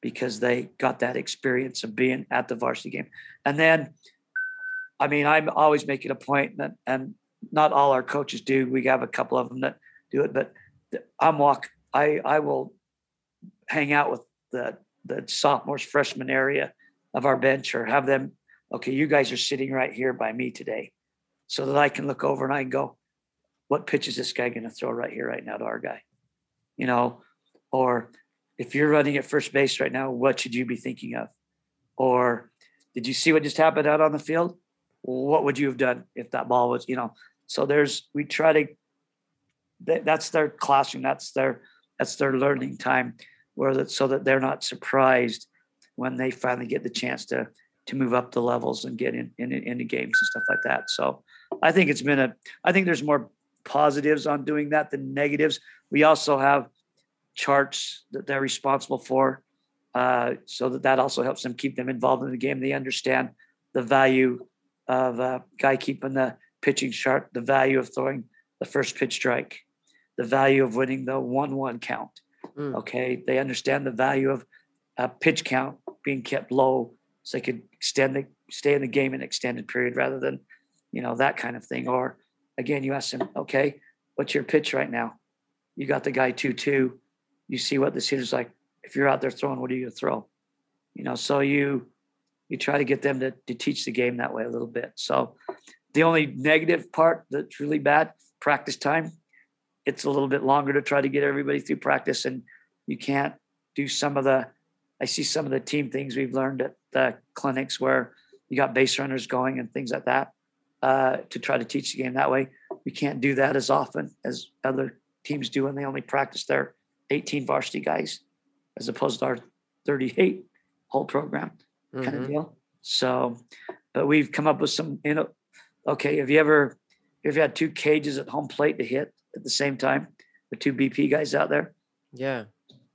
because they got that experience of being at the varsity game. And then I mean, I'm always making a and not all our coaches do. We have a couple of them that do it, but I'm walk. I I will hang out with the the sophomores, freshman area of our bench, or have them. Okay, you guys are sitting right here by me today, so that I can look over and I can go, what pitch is this guy going to throw right here, right now to our guy? You know, or if you're running at first base right now, what should you be thinking of? Or did you see what just happened out on the field? what would you have done if that ball was, you know? So there's we try to that's their classroom, that's their that's their learning time, where that so that they're not surprised when they finally get the chance to to move up the levels and get in, in into games and stuff like that. So I think it's been a I think there's more positives on doing that than negatives. We also have charts that they're responsible for, uh, so that that also helps them keep them involved in the game. They understand the value of a guy keeping the pitching chart, the value of throwing the first pitch strike, the value of winning the one-one count. Mm. Okay, they understand the value of a pitch count being kept low so they could extend the stay in the game an extended period rather than you know that kind of thing. Or again, you ask them, okay, what's your pitch right now? You got the guy two two. You see what the hitter's like. If you're out there throwing, what are you gonna throw? You know, so you you try to get them to, to teach the game that way a little bit. So the only negative part that's really bad, practice time. It's a little bit longer to try to get everybody through practice, and you can't do some of the. I see some of the team things we've learned at the clinics where you got base runners going and things like that uh, to try to teach the game that way. We can't do that as often as other teams do, and they only practice their 18 varsity guys as opposed to our 38 whole program kind Mhm. of deal. So, but we've come up with some, you know, okay, have you ever, have you had two cages at home plate to hit at the same time? The two BP guys out there? Yeah.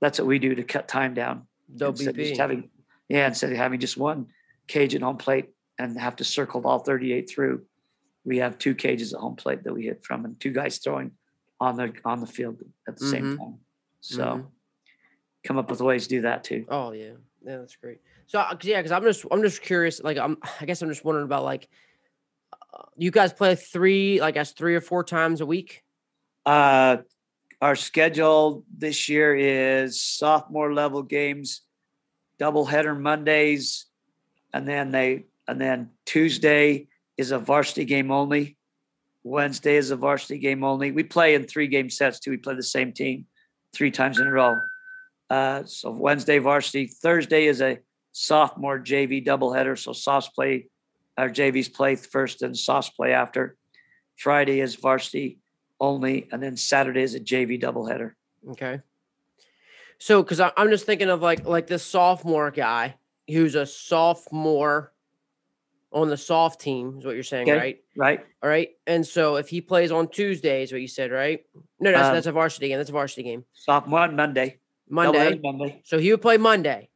That's what we do to cut time down. Of BP. just having, yeah, instead of having just one cage at home plate and have to circle all 38 through, we have two cages at home plate that we hit from and two guys throwing on the on the field at the Mhm. same time. So Mhm. come up with ways to do that too. Oh yeah, yeah, that's great. So uh, yeah, because I'm just I'm just curious. Like I'm I guess I'm just wondering about like uh, you guys play three like guess three or four times a week. Uh, our schedule this year is sophomore level games, doubleheader Mondays, and then they and then Tuesday is a varsity game only. Wednesday is a varsity game only. We play in three game sets too. We play the same team three times in a row. Uh, so Wednesday varsity. Thursday is a sophomore JV doubleheader. So softs play, our JVs play first and softs play after. Friday is varsity only, and then Saturday is a JV doubleheader. Okay. So because I'm just thinking of like like this sophomore guy who's a sophomore on the soft team is what you're saying, Okay. right? Right? All right. And so if he plays on Tuesdays, what you said, right? No, that's Um, that's a varsity game. That's a varsity game. Sophomore on Monday. Monday. Monday. So he would play Monday.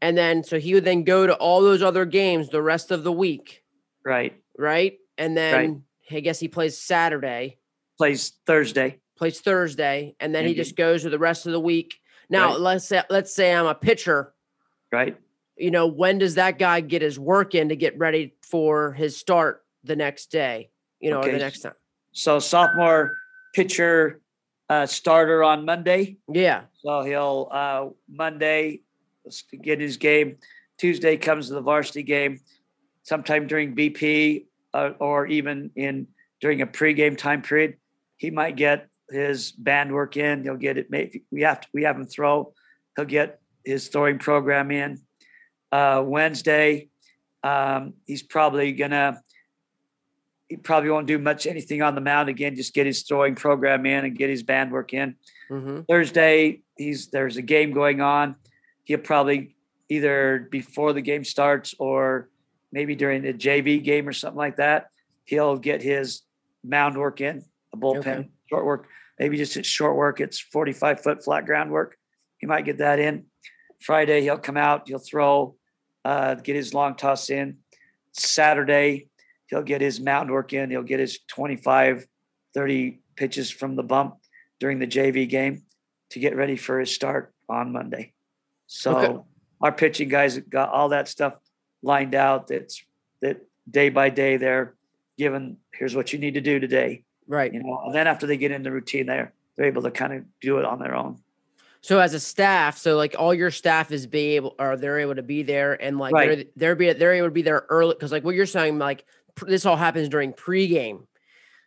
And then so he would then go to all those other games the rest of the week, Right. right? And then I guess he plays Saturday, Plays Thursday. plays Thursday, and then he just goes to the rest of the week. Now Right. let's say let's say I'm a pitcher. Right. You know, when does that guy get his work in to get ready for his start the next day? You know, or the next time. So sophomore pitcher uh, starter on Monday. Yeah. So he'll uh, Monday get his game. Tuesday comes to the varsity game. Sometime during BP uh, or even in during a pregame time period, he might get his band work in. He'll get it. Maybe we have to, we have him throw. He'll get his throwing program in. Uh, Wednesday, um, he's probably gonna. He probably won't do much anything on the mound again. Just get his throwing program in and get his band work in. Mm-hmm. Thursday, he's there's a game going on. He'll probably either before the game starts or maybe during the JV game or something like that. He'll get his mound work in, a bullpen Okay. Short work, maybe just it's short work. It's 45 foot flat ground work. He might get that in. Friday, he'll come out, he'll throw, uh, get his long toss in. Saturday, he'll get his mound work in. He'll get his 25, 30 pitches from the bump during the JV game to get ready for his start on Monday. So Okay. our pitching guys got all that stuff lined out. That's that day by day they're given. Here's what you need to do today. Right. You know, and then after they get in the routine, they're they're able to kind of do it on their own. So as a staff, so like all your staff is be able or they're able to be there and like they're they're be they're able to be there early because like what you're saying like pr- this all happens during pregame.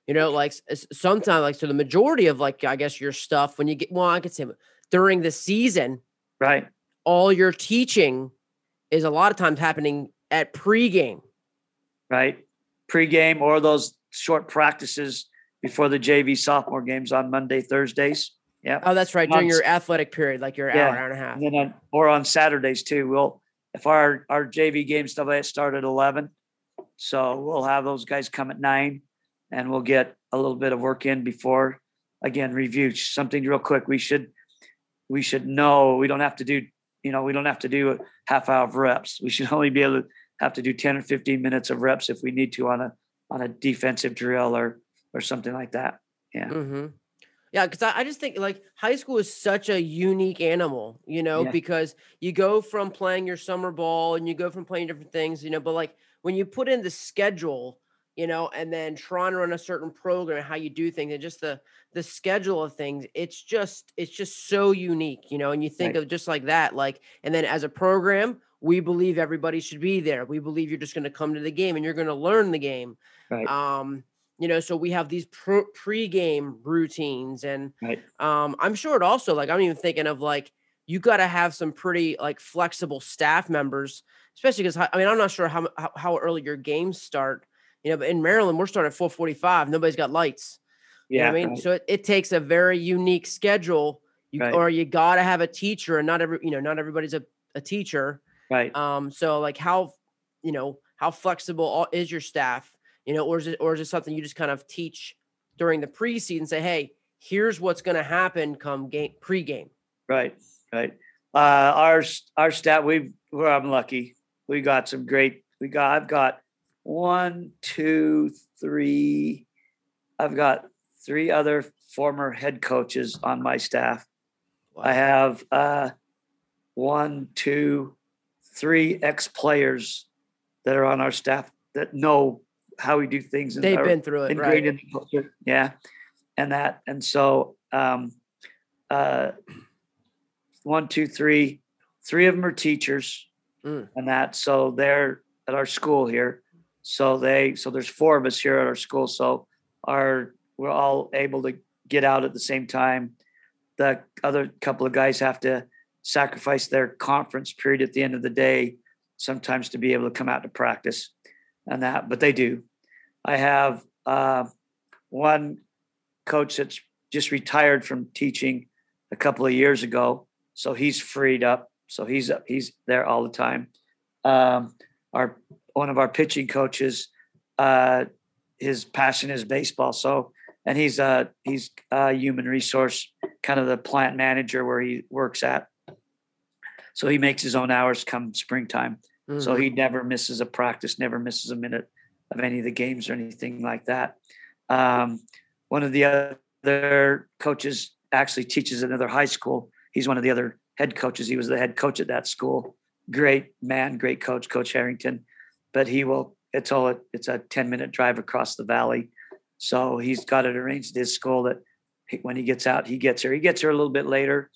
You know, like sometimes like so the majority of like I guess your stuff when you get well I could say during the season Right. all your teaching is a lot of times happening at pregame. Right. Pre-game or those short practices before the JV sophomore games on Monday, Thursdays. Yeah. Oh, that's right. During On your athletic period, like your Yeah. hour, hour and a half. And then on, or on Saturdays too. We'll if our our JV game stuff like that start at eleven, so we'll have those guys come at nine, and we'll get a little bit of work in before again review something real quick we should we should know we don't have to do you know we don't have to do a half hour of reps we should [laughs] only be able to have to do 10 or 15 minutes of reps if we need to on a on a defensive drill or or something like that yeah mm-hmm. Yeah, because I, I, just think like high school is such a unique animal, you know, yeah. because you go from playing your summer ball and you go from playing different things, you know, but like when you put in the schedule, you know, and then trying to run a certain program, how you do things, and just the the schedule of things, it's just it's just so unique, you know. And you think right. of just like that, like, and then as a program, we believe everybody should be there. We believe you're just going to come to the game and you're going to learn the game. Right. Um, you know so we have these pre-game routines and right. um i'm sure it also like i'm even thinking of like you got to have some pretty like flexible staff members especially because i mean i'm not sure how, how, how early your games start you know but in maryland we're starting at 445 nobody's got lights yeah you know i mean right. so it, it takes a very unique schedule you, right. or you got to have a teacher and not every you know not everybody's a, a teacher right um so like how you know how flexible is your staff you know, or is it or is it something you just kind of teach during the preseason? Say, hey, here's what's going to happen come game pregame. Right, right. Uh, our our stat we well, I'm lucky. We got some great. We got I've got one, two, three. I've got three other former head coaches on my staff. Wow. I have uh, one, two, three ex players that are on our staff that know how we do things. They've been through it, right? In the culture. Yeah, and that, and so um, uh, one, two, three, three of them are teachers, mm. and that. So they're at our school here. So they, so there's four of us here at our school. So our we're all able to get out at the same time. The other couple of guys have to sacrifice their conference period at the end of the day sometimes to be able to come out to practice and that, but they do. I have uh, one coach that's just retired from teaching a couple of years ago, so he's freed up. So he's up. he's there all the time. Um, our one of our pitching coaches, uh, his passion is baseball. So and he's uh he's a human resource, kind of the plant manager where he works at. So he makes his own hours come springtime. Mm-hmm. So he never misses a practice, never misses a minute of any of the games or anything like that. Um, one of the other coaches actually teaches another high school. He's one of the other head coaches. He was the head coach at that school. Great man, great coach, Coach Harrington. But he will. It's all. It's a ten minute drive across the valley. So he's got it arranged at his school that when he gets out, he gets here. He gets here a little bit later,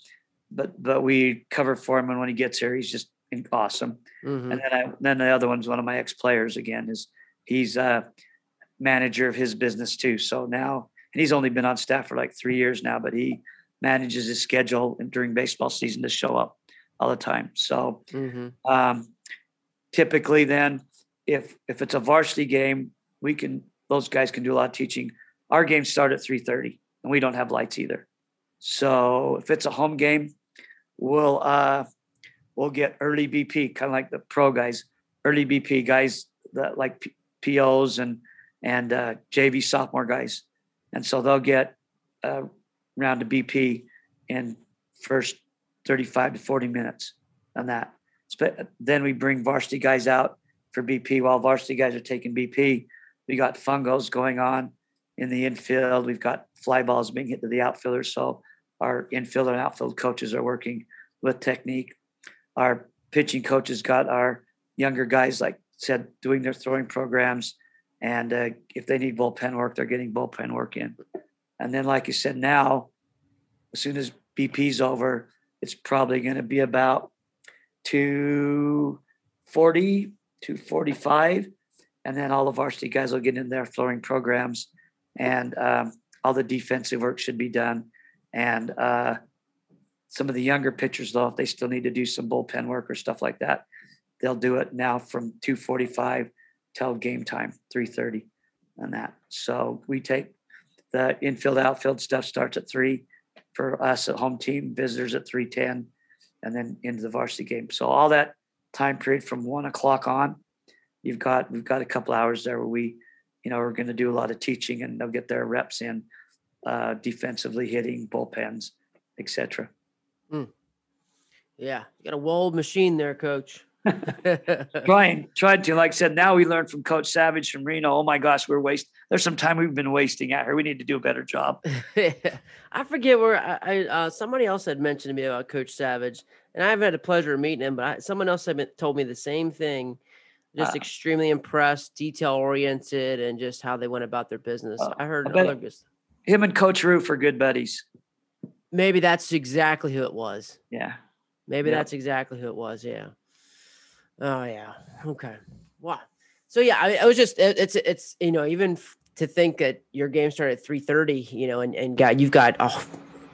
but but we cover for him. And when he gets here, he's just awesome. Mm-hmm. And then I, then the other one's one of my ex players again is he's a manager of his business too. So now, and he's only been on staff for like three years now, but he manages his schedule during baseball season to show up all the time. So mm-hmm. um, typically, then if if it's a varsity game, we can those guys can do a lot of teaching. Our games start at three thirty, and we don't have lights either. So if it's a home game, we'll uh, we'll get early BP, kind of like the pro guys, early BP guys that like POs and and uh, JV sophomore guys, and so they'll get a round of BP in first 35 to 40 minutes on that. Then we bring varsity guys out for BP while varsity guys are taking BP. We got fungos going on in the infield. We've got fly balls being hit to the outfielders. So our infield and outfield coaches are working with technique. Our pitching coaches got our younger guys like said doing their throwing programs, and uh, if they need bullpen work, they're getting bullpen work in. And then, like you said, now as soon as BP's over, it's probably going to be about 240, 245. And then all the varsity guys will get in their throwing programs and um, all the defensive work should be done. And uh, some of the younger pitchers, though, if they still need to do some bullpen work or stuff like that, they'll do it now from 245 till game time 330 and that so we take the infield outfield stuff starts at three for us at home team visitors at 310 and then into the varsity game so all that time period from one o'clock on you've got we've got a couple hours there where we you know, we're going to do a lot of teaching and they'll get their reps in uh, defensively hitting bullpens, etc. Mm. Yeah, you got a walled machine there, coach. [laughs] [laughs] trying, trying to. Like I said, now we learned from Coach Savage from Reno. Oh my gosh, we're wasting. There's some time we've been wasting out here. We need to do a better job. [laughs] I forget where I, I uh, somebody else had mentioned to me about Coach Savage, and I've had the pleasure of meeting him. But I, someone else had been, told me the same thing. Just uh, extremely impressed, detail oriented, and just how they went about their business. Uh, I heard I other him and Coach Roof are good buddies. Maybe that's exactly who it was. Yeah. Maybe that's exactly who it was. Yeah. Oh yeah. Okay. Wow. So yeah, I, I was just it, it's it's you know even f- to think that your game started at three thirty, you know, and and got you've got oh,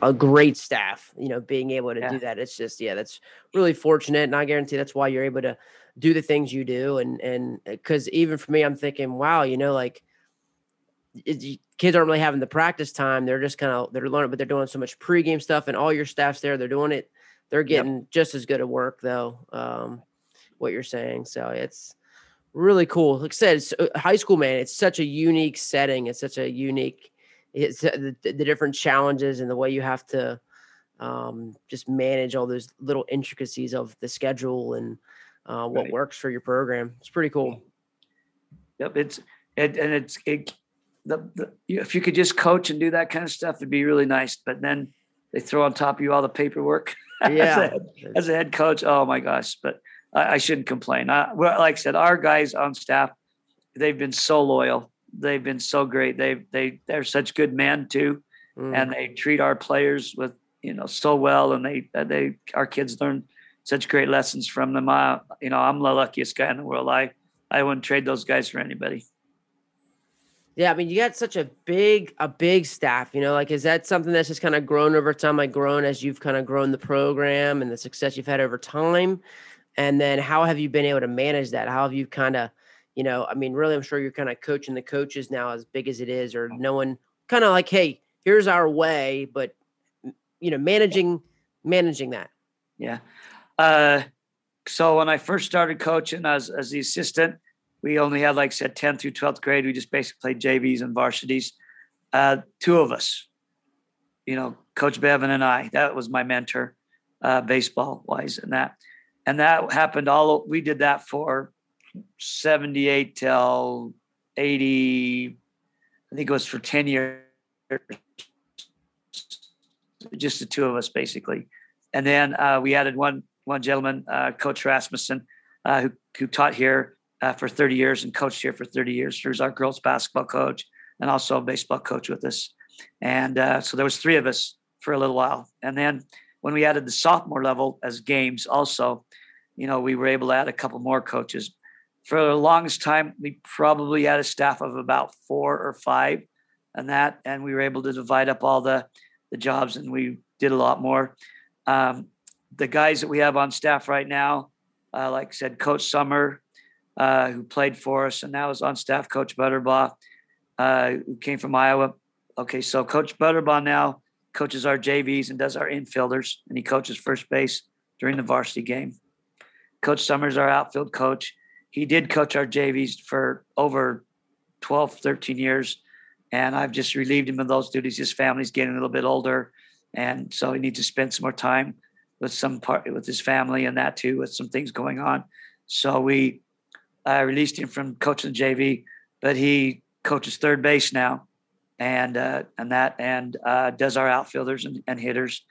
a great staff, you know, being able to yeah. do that. It's just yeah, that's really fortunate, and I guarantee that's why you're able to do the things you do, and and because even for me, I'm thinking, wow, you know, like it, kids aren't really having the practice time. They're just kind of they're learning, but they're doing so much pregame stuff, and all your staff's there. They're doing it. They're getting yep. just as good at work though. Um, what you're saying, so it's really cool. Like I said, it's uh, high school, man. It's such a unique setting. It's such a unique. It's uh, the, the different challenges and the way you have to um, just manage all those little intricacies of the schedule and uh, what right. works for your program. It's pretty cool. Yep, it's it, and it's it the, the if you could just coach and do that kind of stuff, it'd be really nice. But then they throw on top of you all the paperwork. Yeah, [laughs] as, a head, as, a head, coach, oh my gosh! But I, I shouldn't complain. I, well, like I said, our guys on staff, they've been so loyal. They've been so great. They they they're such good men too, mm. and they treat our players with you know so well. And they they our kids learn such great lessons from them. I, you know, I'm the luckiest guy in the world. I I wouldn't trade those guys for anybody. Yeah, I mean, you got such a big, a big staff. You know, like is that something that's just kind of grown over time, like grown as you've kind of grown the program and the success you've had over time? And then how have you been able to manage that? How have you kind of, you know, I mean, really, I'm sure you're kind of coaching the coaches now as big as it is, or knowing kind of like, hey, here's our way, but you know, managing managing that. Yeah. Uh, so when I first started coaching as as the assistant we only had, like said, 10th through 12th grade. We just basically played JVs and varsities. Uh, two of us, you know, Coach Bevan and I, that was my mentor, uh, baseball wise, and that. And that happened all, we did that for 78 till 80, I think it was for 10 years, just the two of us basically. And then uh, we added one one gentleman, uh, Coach Rasmussen, uh, who, who taught here uh, for 30 years and coached here for 30 years. He was our girls basketball coach and also a baseball coach with us. And uh, so there was three of us for a little while. And then when we added the sophomore level as games, also, you know, we were able to add a couple more coaches. For the longest time, we probably had a staff of about four or five, and that, and we were able to divide up all the the jobs, and we did a lot more. Um, the guys that we have on staff right now, uh, like I said, Coach Summer, uh, who played for us and now is on staff, Coach Butterbaugh, uh, who came from Iowa. Okay, so Coach Butterbaugh now coaches our JVs and does our infielders, and he coaches first base during the varsity game. Coach Summers, our outfield coach, he did coach our JVs for over 12, 13 years. And I've just relieved him of those duties. His family's getting a little bit older. And so he needs to spend some more time with some part with his family and that too, with some things going on. So we I released him from coaching JV, but he coaches third base now, and uh, and that and uh, does our outfielders and, and hitters.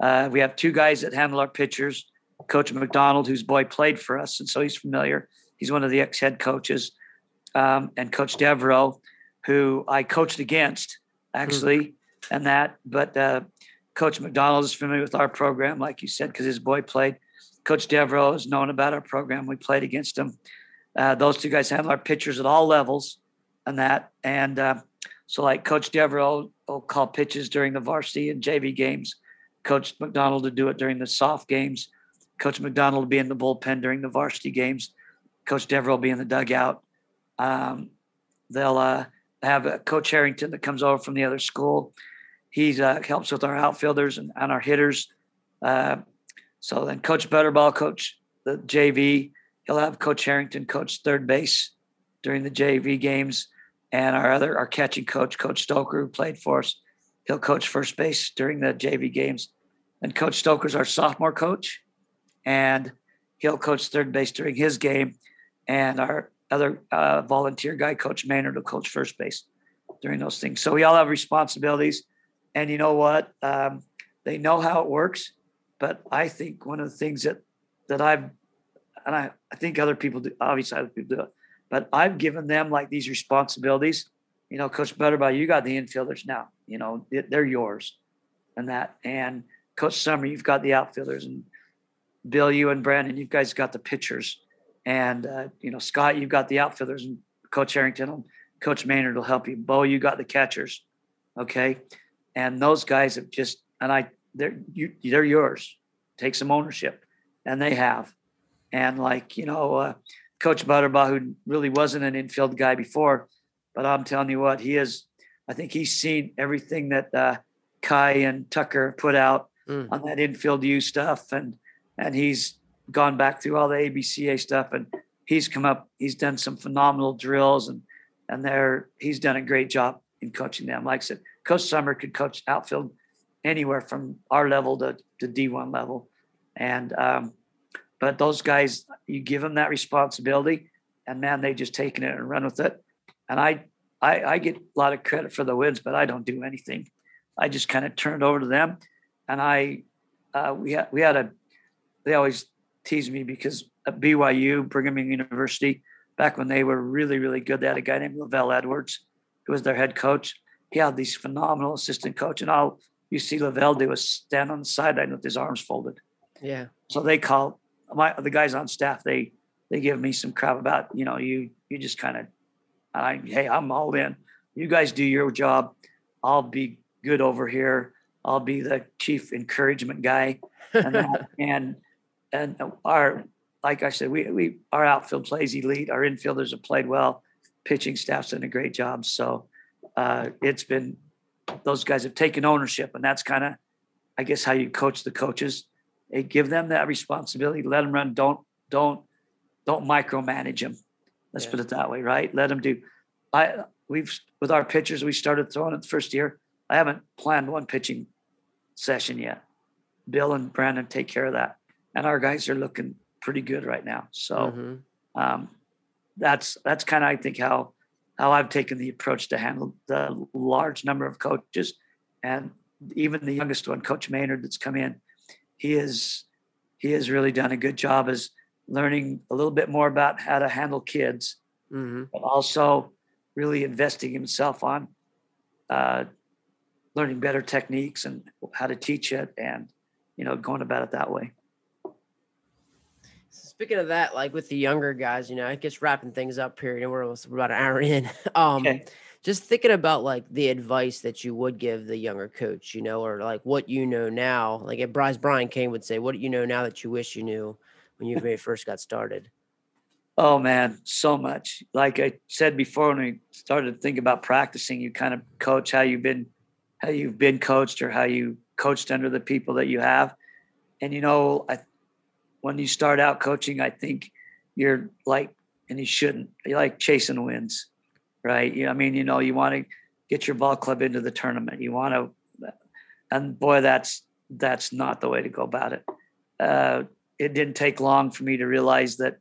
Uh, we have two guys that handle our pitchers. Coach McDonald, whose boy played for us, and so he's familiar. He's one of the ex-head coaches, um, and Coach Devereaux, who I coached against actually, mm. and that. But uh, Coach McDonald is familiar with our program, like you said, because his boy played. Coach Devereaux is known about our program. We played against him. Uh, those two guys handle our pitchers at all levels and that. And uh, so, like Coach Devereaux will call pitches during the varsity and JV games. Coach McDonald to do it during the soft games. Coach McDonald will be in the bullpen during the varsity games. Coach Devereaux will be in the dugout. Um, they'll uh, have a Coach Harrington that comes over from the other school. He uh, helps with our outfielders and, and our hitters. Uh, so then Coach Butterbaugh, Coach the JV, he'll have Coach Harrington coach third base during the JV games. And our other our catching coach, Coach Stoker, who played for us, he'll coach first base during the JV games. And Coach Stoker's our sophomore coach, and he'll coach third base during his game. And our other uh, volunteer guy, Coach Maynard, will coach first base during those things. So we all have responsibilities. And you know what? Um, they know how it works. But I think one of the things that that I've and I, I think other people do, obviously other people do it, but I've given them like these responsibilities. You know, Coach Butterbaugh, you got the infielders now. You know, they're yours, and that. And Coach Summer, you've got the outfielders, and Bill, you and Brandon, you guys got the pitchers, and uh, you know Scott, you've got the outfielders, and Coach Harrington, Coach Maynard will help you. Bo, you got the catchers, okay, and those guys have just and I they're you they're yours. Take some ownership, and they have, and like you know, uh, Coach Butterbaugh, who really wasn't an infield guy before, but I'm telling you what, he is. I think he's seen everything that uh, Kai and Tucker put out mm. on that infield U stuff, and and he's gone back through all the ABCA stuff, and he's come up. He's done some phenomenal drills, and and there he's done a great job in coaching them. Like I said, Coach Summer could coach outfield anywhere from our level to, to D1 level, and um, but those guys, you give them that responsibility, and man, they just taken it and run with it. And I, I, I get a lot of credit for the wins, but I don't do anything. I just kind of turn it over to them, and I, uh, we had we had a, they always tease me because at BYU, Brigham Young University, back when they were really really good, they had a guy named LaVell Edwards, who was their head coach. He had these phenomenal assistant coach, and all you see LaVell do is stand on the sideline with his arms folded. Yeah. So they call my the guys on staff they they give me some crap about you know you you just kind of I hey I'm all in. You guys do your job. I'll be good over here. I'll be the chief encouragement guy, and that, [laughs] and and our like I said, we we our outfield plays elite. Our infielders have played well. Pitching staff's done a great job. So uh, it's been those guys have taken ownership, and that's kind of I guess how you coach the coaches Hey, give them that responsibility. Let them run. Don't don't don't micromanage them. Let's yeah. put it that way, right? Let them do. I we've with our pitchers we started throwing it the first year. I haven't planned one pitching session yet. Bill and Brandon take care of that, and our guys are looking pretty good right now. So mm-hmm. um, that's that's kind of I think how how I've taken the approach to handle the large number of coaches, and even the youngest one, Coach Maynard, that's come in he is he has really done a good job as learning a little bit more about how to handle kids, mm-hmm. but also really investing himself on uh, learning better techniques and how to teach it, and you know, going about it that way. Speaking of that, like with the younger guys, you know, I guess wrapping things up here. You know, we're almost about an hour in. [laughs] um, okay just thinking about like the advice that you would give the younger coach, you know, or like what you know now. Like if Bryce Brian Cain would say, "What do you know now that you wish you knew when you very first got started?" Oh man, so much. Like I said before, when we started to think about practicing, you kind of coach how you've been, how you've been coached, or how you coached under the people that you have. And you know, I, when you start out coaching, I think you're like, and you shouldn't. You like chasing wins right? I mean, you know, you want to get your ball club into the tournament. You want to, and boy, that's that's not the way to go about it. Uh, it didn't take long for me to realize that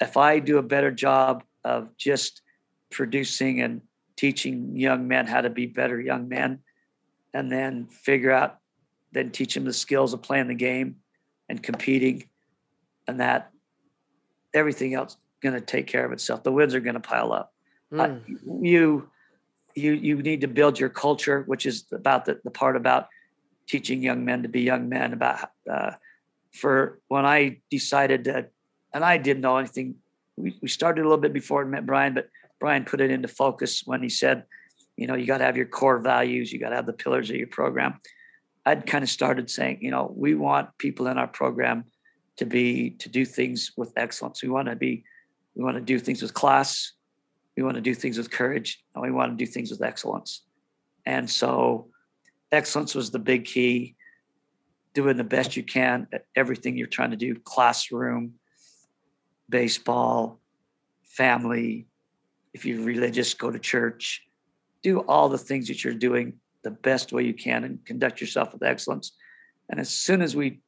if I do a better job of just producing and teaching young men how to be better young men, and then figure out, then teach them the skills of playing the game and competing, and that everything else going to take care of itself. The wins are going to pile up. Mm. Uh, you you you need to build your culture, which is about the, the part about teaching young men to be young men. About uh, for when I decided that, and I didn't know anything. We, we started a little bit before I met Brian, but Brian put it into focus when he said, you know, you got to have your core values, you got to have the pillars of your program. I'd kind of started saying, you know, we want people in our program to be to do things with excellence. We want to be, we want to do things with class. We want to do things with courage and we want to do things with excellence. And so excellence was the big key. Doing the best you can at everything you're trying to do classroom, baseball, family, if you're religious, go to church, do all the things that you're doing the best way you can and conduct yourself with excellence. And as soon as we,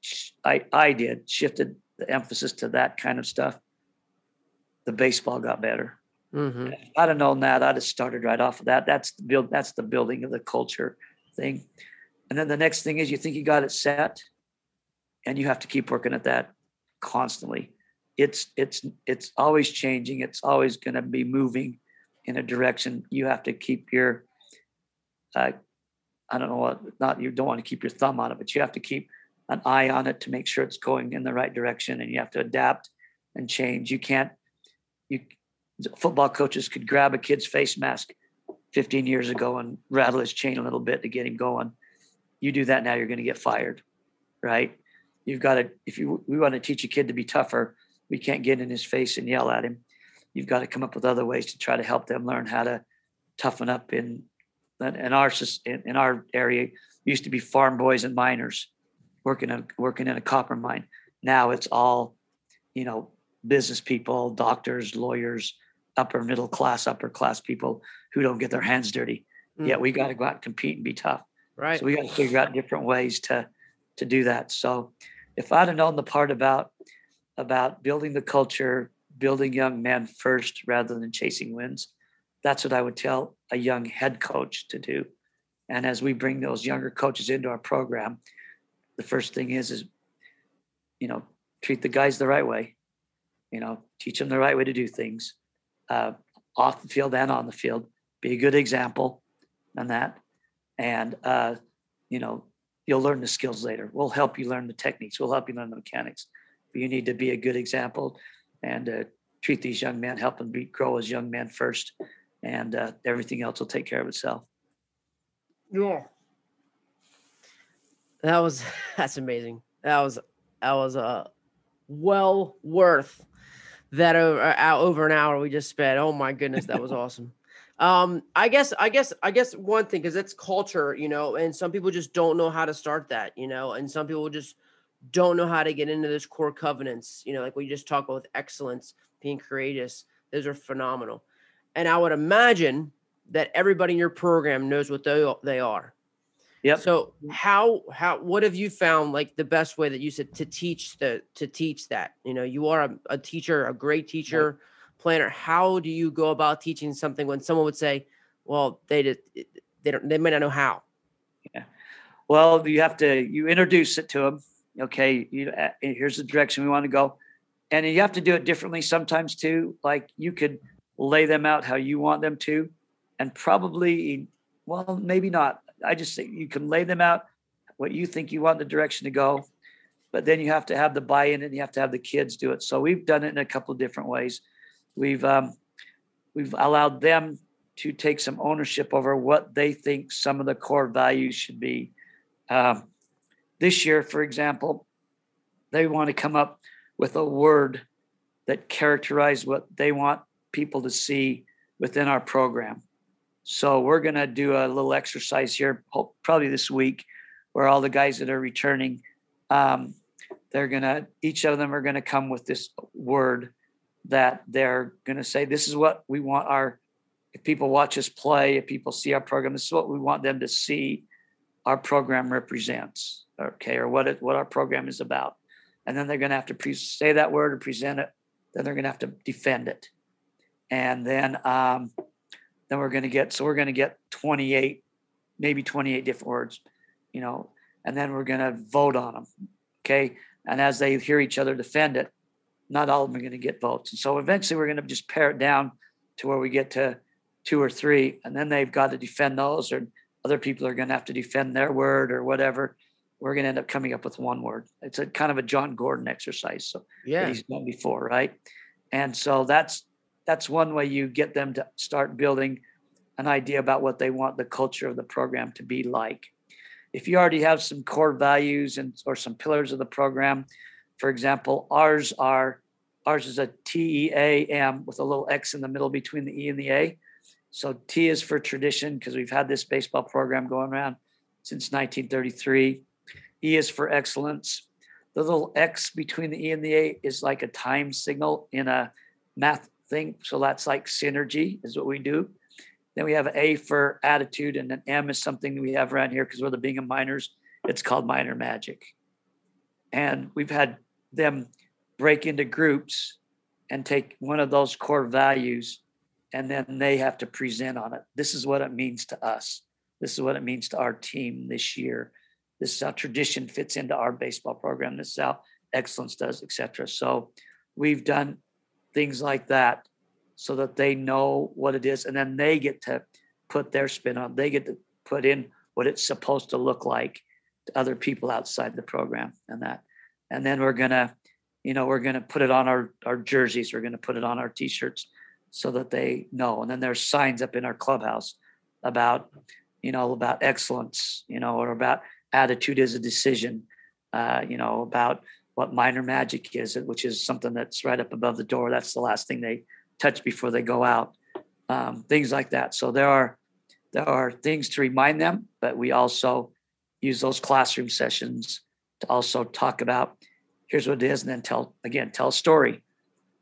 I, I did, shifted the emphasis to that kind of stuff, the baseball got better. Mm-hmm. I'd have known that, I'd have started right off of that. That's the build. That's the building of the culture thing. And then the next thing is you think you got it set, and you have to keep working at that constantly. It's it's it's always changing. It's always going to be moving in a direction. You have to keep your uh, I don't know what not you don't want to keep your thumb on it, but you have to keep an eye on it to make sure it's going in the right direction and you have to adapt and change. You can't you football coaches could grab a kid's face mask 15 years ago and rattle his chain a little bit to get him going. You do that now, you're going to get fired, right? You've got to, if you we want to teach a kid to be tougher, we can't get in his face and yell at him. You've got to come up with other ways to try to help them learn how to toughen up in in our in our area used to be farm boys and miners working in, working in a copper mine. Now it's all, you know, business people, doctors, lawyers, upper middle class, upper class people who don't get their hands dirty. Mm. Yet we got to go out and compete and be tough. Right. So we got to figure out different ways to to do that. So if I'd have known the part about about building the culture, building young men first rather than chasing wins, that's what I would tell a young head coach to do. And as we bring those younger coaches into our program, the first thing is is you know treat the guys the right way, you know teach them the right way to do things, uh, off the field and on the field. Be a good example on that, and uh, you know you'll learn the skills later. We'll help you learn the techniques. We'll help you learn the mechanics. But you need to be a good example and uh, treat these young men, help them be, grow as young men first, and uh, everything else will take care of itself. Yeah, that was [laughs] that's amazing. That was that was uh well worth that over uh, over an hour we just spent. Oh my goodness, that was [laughs] awesome. Um, I guess, I guess, I guess one thing because it's culture, you know, and some people just don't know how to start that, you know, and some people just don't know how to get into this core covenants, you know, like we just talk about with excellence, being courageous. Those are phenomenal. And I would imagine that everybody in your program knows what they they are. Yep. So how how what have you found like the best way that you said to teach the to teach that? You know, you are a, a teacher, a great teacher, right. planner. How do you go about teaching something when someone would say, "Well, they did, they don't they might not know how." Yeah. Well, you have to you introduce it to them. Okay, you, uh, here's the direction we want to go, and you have to do it differently sometimes too. Like you could lay them out how you want them to, and probably, well, maybe not. I just think you can lay them out what you think you want the direction to go, but then you have to have the buy-in and you have to have the kids do it. So we've done it in a couple of different ways. We've um, we've allowed them to take some ownership over what they think some of the core values should be. Um, this year, for example, they want to come up with a word that characterize what they want people to see within our program. So we're going to do a little exercise here, probably this week, where all the guys that are returning, um, they're going to, each of them are going to come with this word that they're going to say, this is what we want our, if people watch us play, if people see our program, this is what we want them to see our program represents, okay, or what it, what our program is about. And then they're going to have to pre- say that word or present it. Then they're going to have to defend it and then um, then we're going to get so we're going to get 28 maybe 28 different words you know and then we're going to vote on them okay? And as they hear each other defend it not all of them are going to get votes. And so eventually we're going to just pare it down to where we get to two or three and then they've got to defend those or other people are going to have to defend their word or whatever. We're going to end up coming up with one word. It's a kind of a Jon Gordon exercise so yeah. he's done before right? And so that's that's one way you get them to start building an idea about what they want the culture of the program to be like. If you already have some core values and or some pillars of the program, for example, ours are ours is a T E A M with a little X in the middle between the E and the A. So T is for tradition because we've had this baseball program going around since 1933. E is for excellence. The little X between the E and the A is like a time signal in a math So that's like synergy is what we do. Then we have A for attitude, and then M is something we have around here because we're the Bingham Miners. It's called Miner Magic. And we've had them break into groups and take one of those core values and then they have to present on it. This is what it means to us. This is what it means to our team this year. This is how tradition fits into our baseball program. This is how excellence does, etc. So we've done things like that so that they know what it is and then they get to put their spin on they get to put in what it's supposed to look like to other people outside the program and that. And then we're gonna you know we're gonna put it on our our jerseys we're gonna put it on our t-shirts so that they know. And then there's signs up in our clubhouse about you know about excellence you know or about attitude is a decision uh, you know about what Miner Magic is it, which is something that's right up above the door that's the last thing they touch before they go out, um, things like that. So there are there are things to remind them, but we also use those classroom sessions to also talk about here's what it is, and then tell again tell a story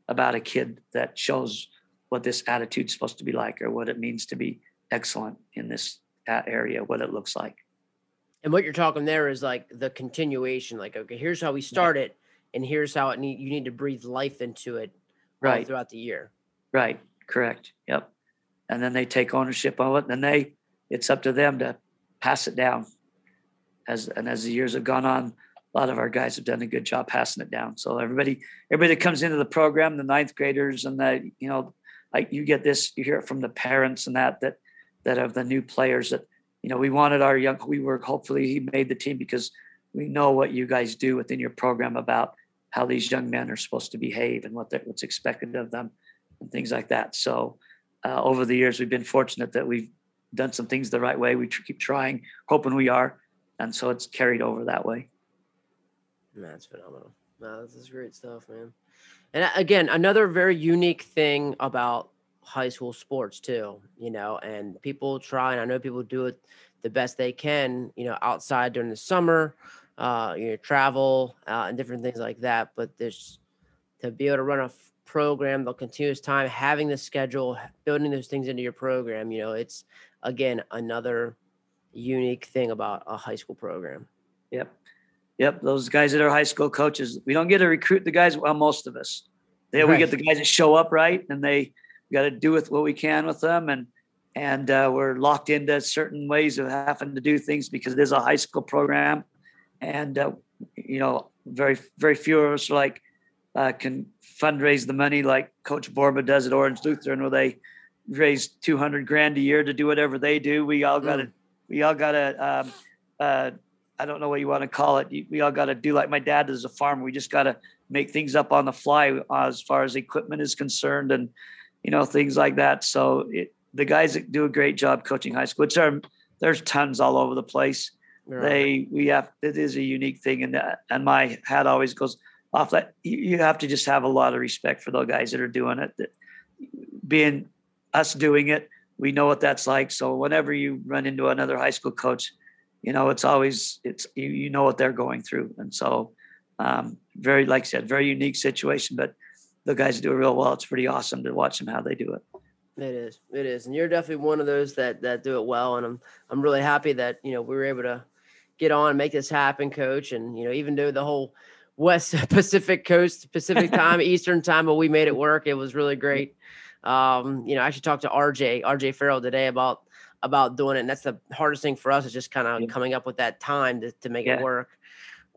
about a kid that shows what this attitude's supposed to be like or what it means to be excellent in this area, what it looks like. And what you're talking there is like the continuation, like, okay, here's how we started, and here's how it need you need to breathe life into it right throughout the year. Right. Correct. Yep. And then they take ownership of it. And then they, it's up to them to pass it down. As and as the years have gone on, a lot of our guys have done a good job passing it down. So everybody, everybody that comes into the program, the ninth graders and the, you know, like you get this, you hear it from the parents and that that that of the new players that, you know, we wanted our young, we were hopefully he made the team because we know what you guys do within your program about how these young men are supposed to behave and what what's expected of them and things like that. So uh, over the years, we've been fortunate that we've done some things the right way. We tr- keep trying, hoping we are, and so it's carried over that way. That's phenomenal. No, this is great stuff, man. And uh, again, another very unique thing about high school sports too, you know, and people try, and I know people do it the best they can, you know, outside during the summer, uh, you know, travel uh, and different things like that. But there's to be able to run a program, the continuous time, having the schedule, building those things into your program, you know, it's again another unique thing about a high school program. Yep. Yep. Those guys that are high school coaches, we don't get to recruit the guys. Well, most of us, they, right. we get the guys that show up right and they got to do with what we can with them. And, and uh, we're locked into certain ways of having to do things because it is a high school program. And, uh, you know, very, very few of us like, uh, can fundraise the money like Coach Borba does at Orange Lutheran, where they raise 200 grand a year to do whatever they do. We all got to, mm. we all got to, um, uh, I don't know what you want to call it. We all got to do like my dad is a farmer. We just got to make things up on the fly as far as equipment is concerned and, you know, things like that. So it, the guys that do a great job coaching high school, which are, there's tons all over the place. Right. They, we have, it is a unique thing. And, and my hat always goes, off that you have to just have a lot of respect for those guys that are doing it that being us doing it we know what that's like so whenever you run into another high school coach you know it's always it's you, you know what they're going through and so um, very like i said very unique situation but the guys do it real well it's pretty awesome to watch them how they do it it is it is and you're definitely one of those that that do it well and i'm i'm really happy that you know we were able to get on and make this happen coach and you know even though the whole West [laughs] Pacific Coast, Pacific [laughs] time, Eastern time, but we made it work. It was really great. Um, you know, I actually talked to RJ, RJ Farrell today about about doing it. And that's the hardest thing for us is just kind of yeah. coming up with that time to, to make yeah. it work.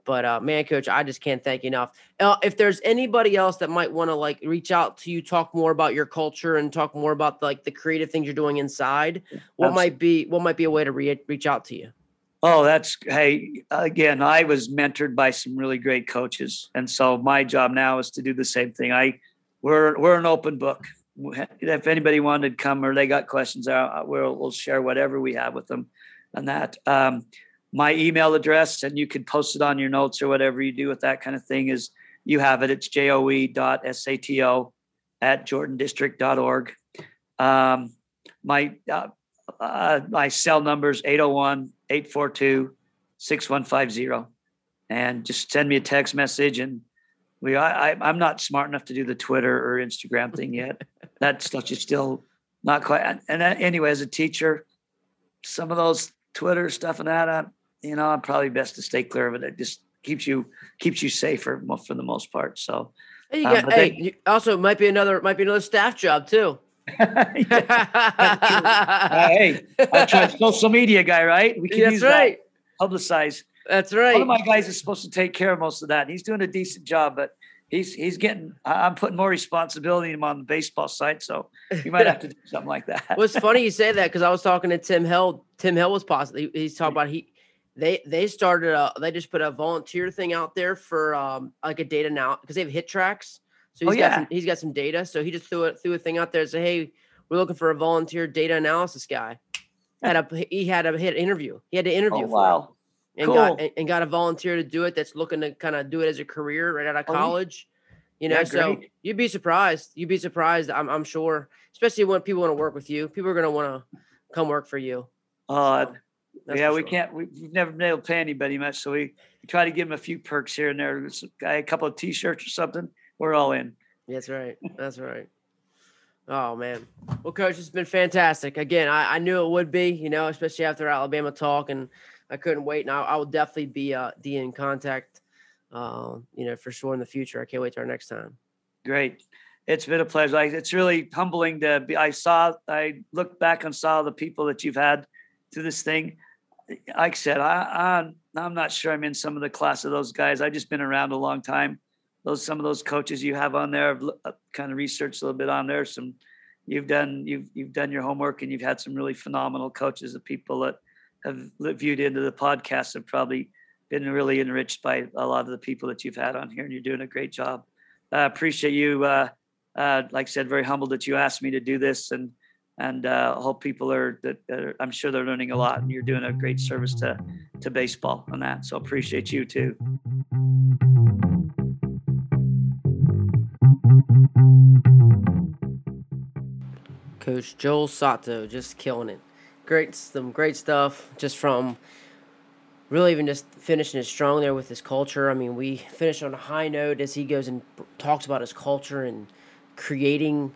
But uh, man, coach, I just can't thank you enough. Uh, if there's anybody else that might want to like reach out to you, talk more about your culture and talk more about like the creative things you're doing inside, what Absolutely. might be what might be a way to re- reach out to you? Oh, that's hey. Again, I was mentored by some really great coaches, and so my job now is to do the same thing. I we're we're an open book. If anybody wanted to come or they got questions, we'll we'll share whatever we have with them, and that. Um, my email address, and you can post it on your notes or whatever you do with that kind of thing. Is you have it? It's joe.sato at jordandistrict.org. Um, my uh, uh, my cell number is 801 842 6150. And just send me a text message. And we, I, I'm not smart enough to do the Twitter or Instagram thing yet. [laughs] that stuff is still not quite. And, and anyway, as a teacher, some of those Twitter stuff and that, I, you know, I'm probably best to stay clear of it. It just keeps you keeps you safer for the most part. So, hey, you um, got, hey you also might be another might be another staff job too. [laughs] [laughs] uh, hey, I tried social media guy, right? We can That's use right. that publicize. That's right. One of my guys is supposed to take care of most of that. He's doing a decent job, but he's he's getting. I'm putting more responsibility on him on the baseball side, so you might have to do something like that. well, it's funny you say that because I was talking to Tim Hill. Tim Hill was possibly he's talking about he they they started a they just put a volunteer thing out there for um like a data now because they have HitTrax. So he's oh, got yeah. some, he's got some data. So he just threw it threw a thing out there and said, Hey, we're looking for a volunteer data analysis guy. Had a he had a hit interview. He had to interview. Oh, wow. And cool. got and, got a volunteer to do it that's looking to kind of do it as a career right out of college. You know, yeah, so you'd be surprised. You'd be surprised, I'm, I'm sure, especially when people want to work with you. People are going to want to come work for you. Uh, so, yeah, we sure. can't. We, have never been able to pay anybody much, so we, we try to give them a few perks here and there. A couple of T-shirts or something. We're all in. That's right. That's right. Oh man. Well, coach, it's been fantastic. Again, I, I knew it would be, you know, especially after Alabama talk, and I couldn't wait. And I, I will definitely be uh, be in contact, uh, you know, for sure in the future. I can't wait to our next time. Great. It's been a pleasure. It's really humbling to be. I saw. I looked back and saw the people that you've had through this thing. Like I said, I, I I'm not sure I'm in some of the class of those guys. I've just been around a long time those some of those coaches you have on there. I've uh, kind of researched a little bit on there. Some you've done you've you've done your homework and you've had some really phenomenal coaches. The people that have viewed into the podcast have probably been really enriched by a lot of the people that you've had on here, and you're doing a great job. I uh, appreciate you. Uh, uh, like I said, very humbled that you asked me to do this, and and uh, hope people are that are, I'm sure they're learning a lot, and you're doing a great service to to baseball on that. So appreciate you too. Coach Joe Sato just killing it. Great, some great stuff just from really even just finishing it strong there with his culture. I mean, we finish on a high note as he goes and talks about his culture and creating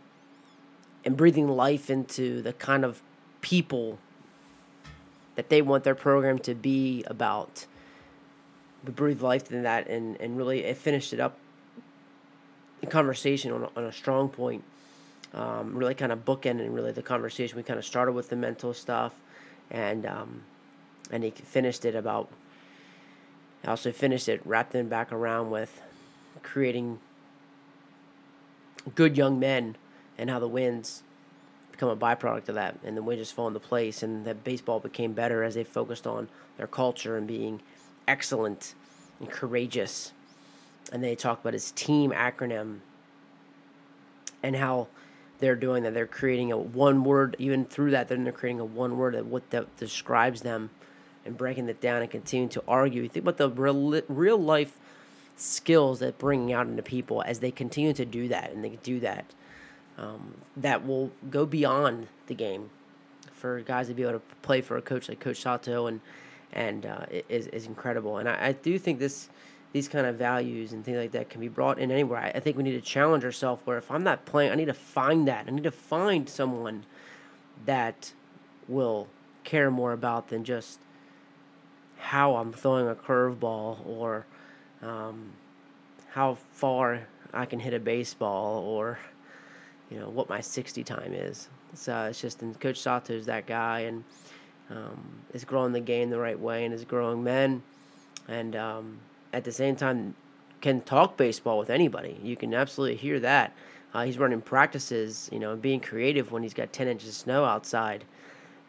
and breathing life into the kind of people that they want their program to be about. We breathe life in that and, and really it finished it up in conversation on a, on a strong point um, really kind of bookending really the conversation. We kind of started with the mental stuff, and um, and he finished it about. Also finished it, wrapped it back around with creating good young men and how the wins become a byproduct of that, and the wins just fall into place, and that baseball became better as they focused on their culture and being excellent and courageous. And they talked about his team acronym and how they're doing that. They're creating a one word, even through that, then they're creating a one word that what that describes them and breaking it down and continuing to argue. You think about the real, real life skills that bringing out into people as they continue to do that and they do that. Um, that will go beyond the game for guys to be able to play for a coach like Coach Sato and and uh, is is incredible. And I, I do think this these kind of values and things like that can be brought in anywhere. I, I think we need to challenge ourselves where if I'm not playing, I need to find that. I need to find someone that will care more about than just how I'm throwing a curveball or um, how far I can hit a baseball or you know what my 60 time is. So it's just and Coach Sato is that guy and um, is growing the game the right way and is growing men and um, at the same time can talk baseball with anybody. You can absolutely hear that. Uh, he's running practices, you know, being creative when he's got 10 inches of snow outside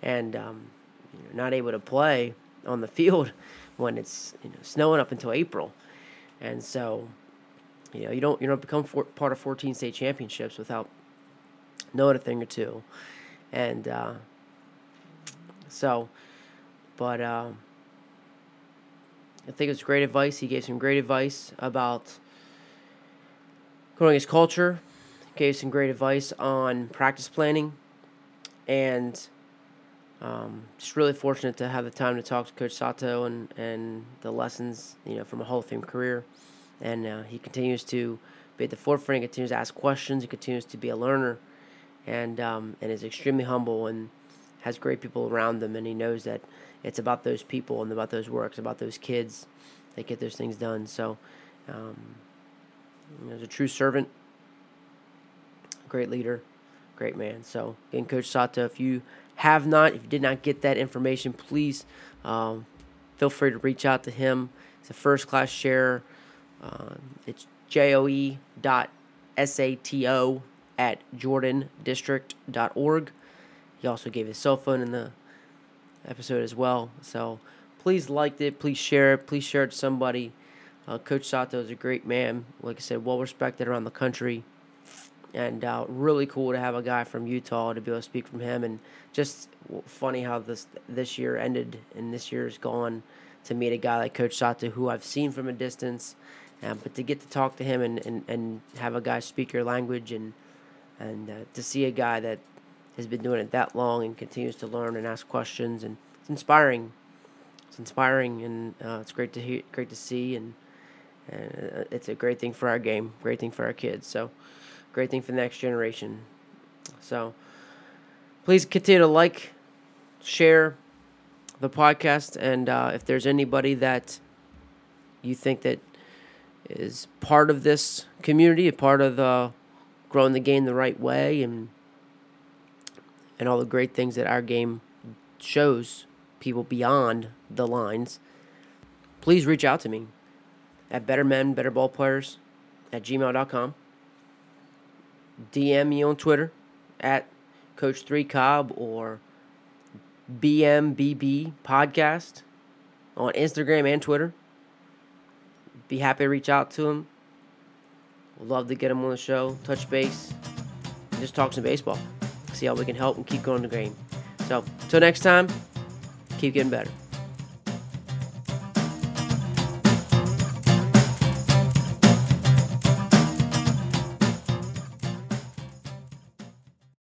and um, you know, not able to play on the [laughs] field when it's you know, snowing up until April. And so, you know, you don't you don't become for, part of 14 state championships without knowing a thing or two. And uh, so, but. Uh, I think it was great advice. He gave some great advice about growing his culture, gave some great advice on practice planning, and um, just really fortunate to have the time to talk to Coach Sato and, and the lessons you know from a Hall of Fame career. And uh, he continues to be at the forefront. He continues to ask questions. He continues to be a learner, and um, and is extremely humble and has great people around him, and he knows that it's about those people and about those works, about those kids that get those things done. So, um, he's a true servant, great leader, great man. So, again, Coach Sato, if you have not, if you did not get that information, please um, feel free to reach out to him. He's a first class share. Uh, it's joe dot sato at jordandistrict.org. He also gave his cell phone in the episode as well. So please like it, please share it, please share it to somebody. Uh, Coach Sato is a great man, like I said, well respected around the country, and uh, really cool to have a guy from Utah to be able to speak from him. And just funny how this this year ended and this year is gone to meet a guy like Coach Sato, who I've seen from a distance, um, but to get to talk to him and, and, and have a guy speak your language and and uh, to see a guy that has been doing it that long and continues to learn and ask questions and it's inspiring. It's inspiring and uh, it's great to hear, great to see, and, and uh, it's a great thing for our game, great thing for our kids. So, great thing for the next generation. So, please continue to like, share the podcast, and uh, if there's anybody that you think that is part of this community, a part of the growing the game the right way, and and all the great things that our game shows people beyond the lines, please reach out to me at bettermenbetterballplayers Men, Better Ball Players at gmail.com. DM me on Twitter at Coach3 Cobb or BMBB Podcast on Instagram and Twitter. Be happy to reach out to him. Love to get him on the show, touch base, just talk some baseball see how we can help and keep growing the game. So, until next time, keep getting better.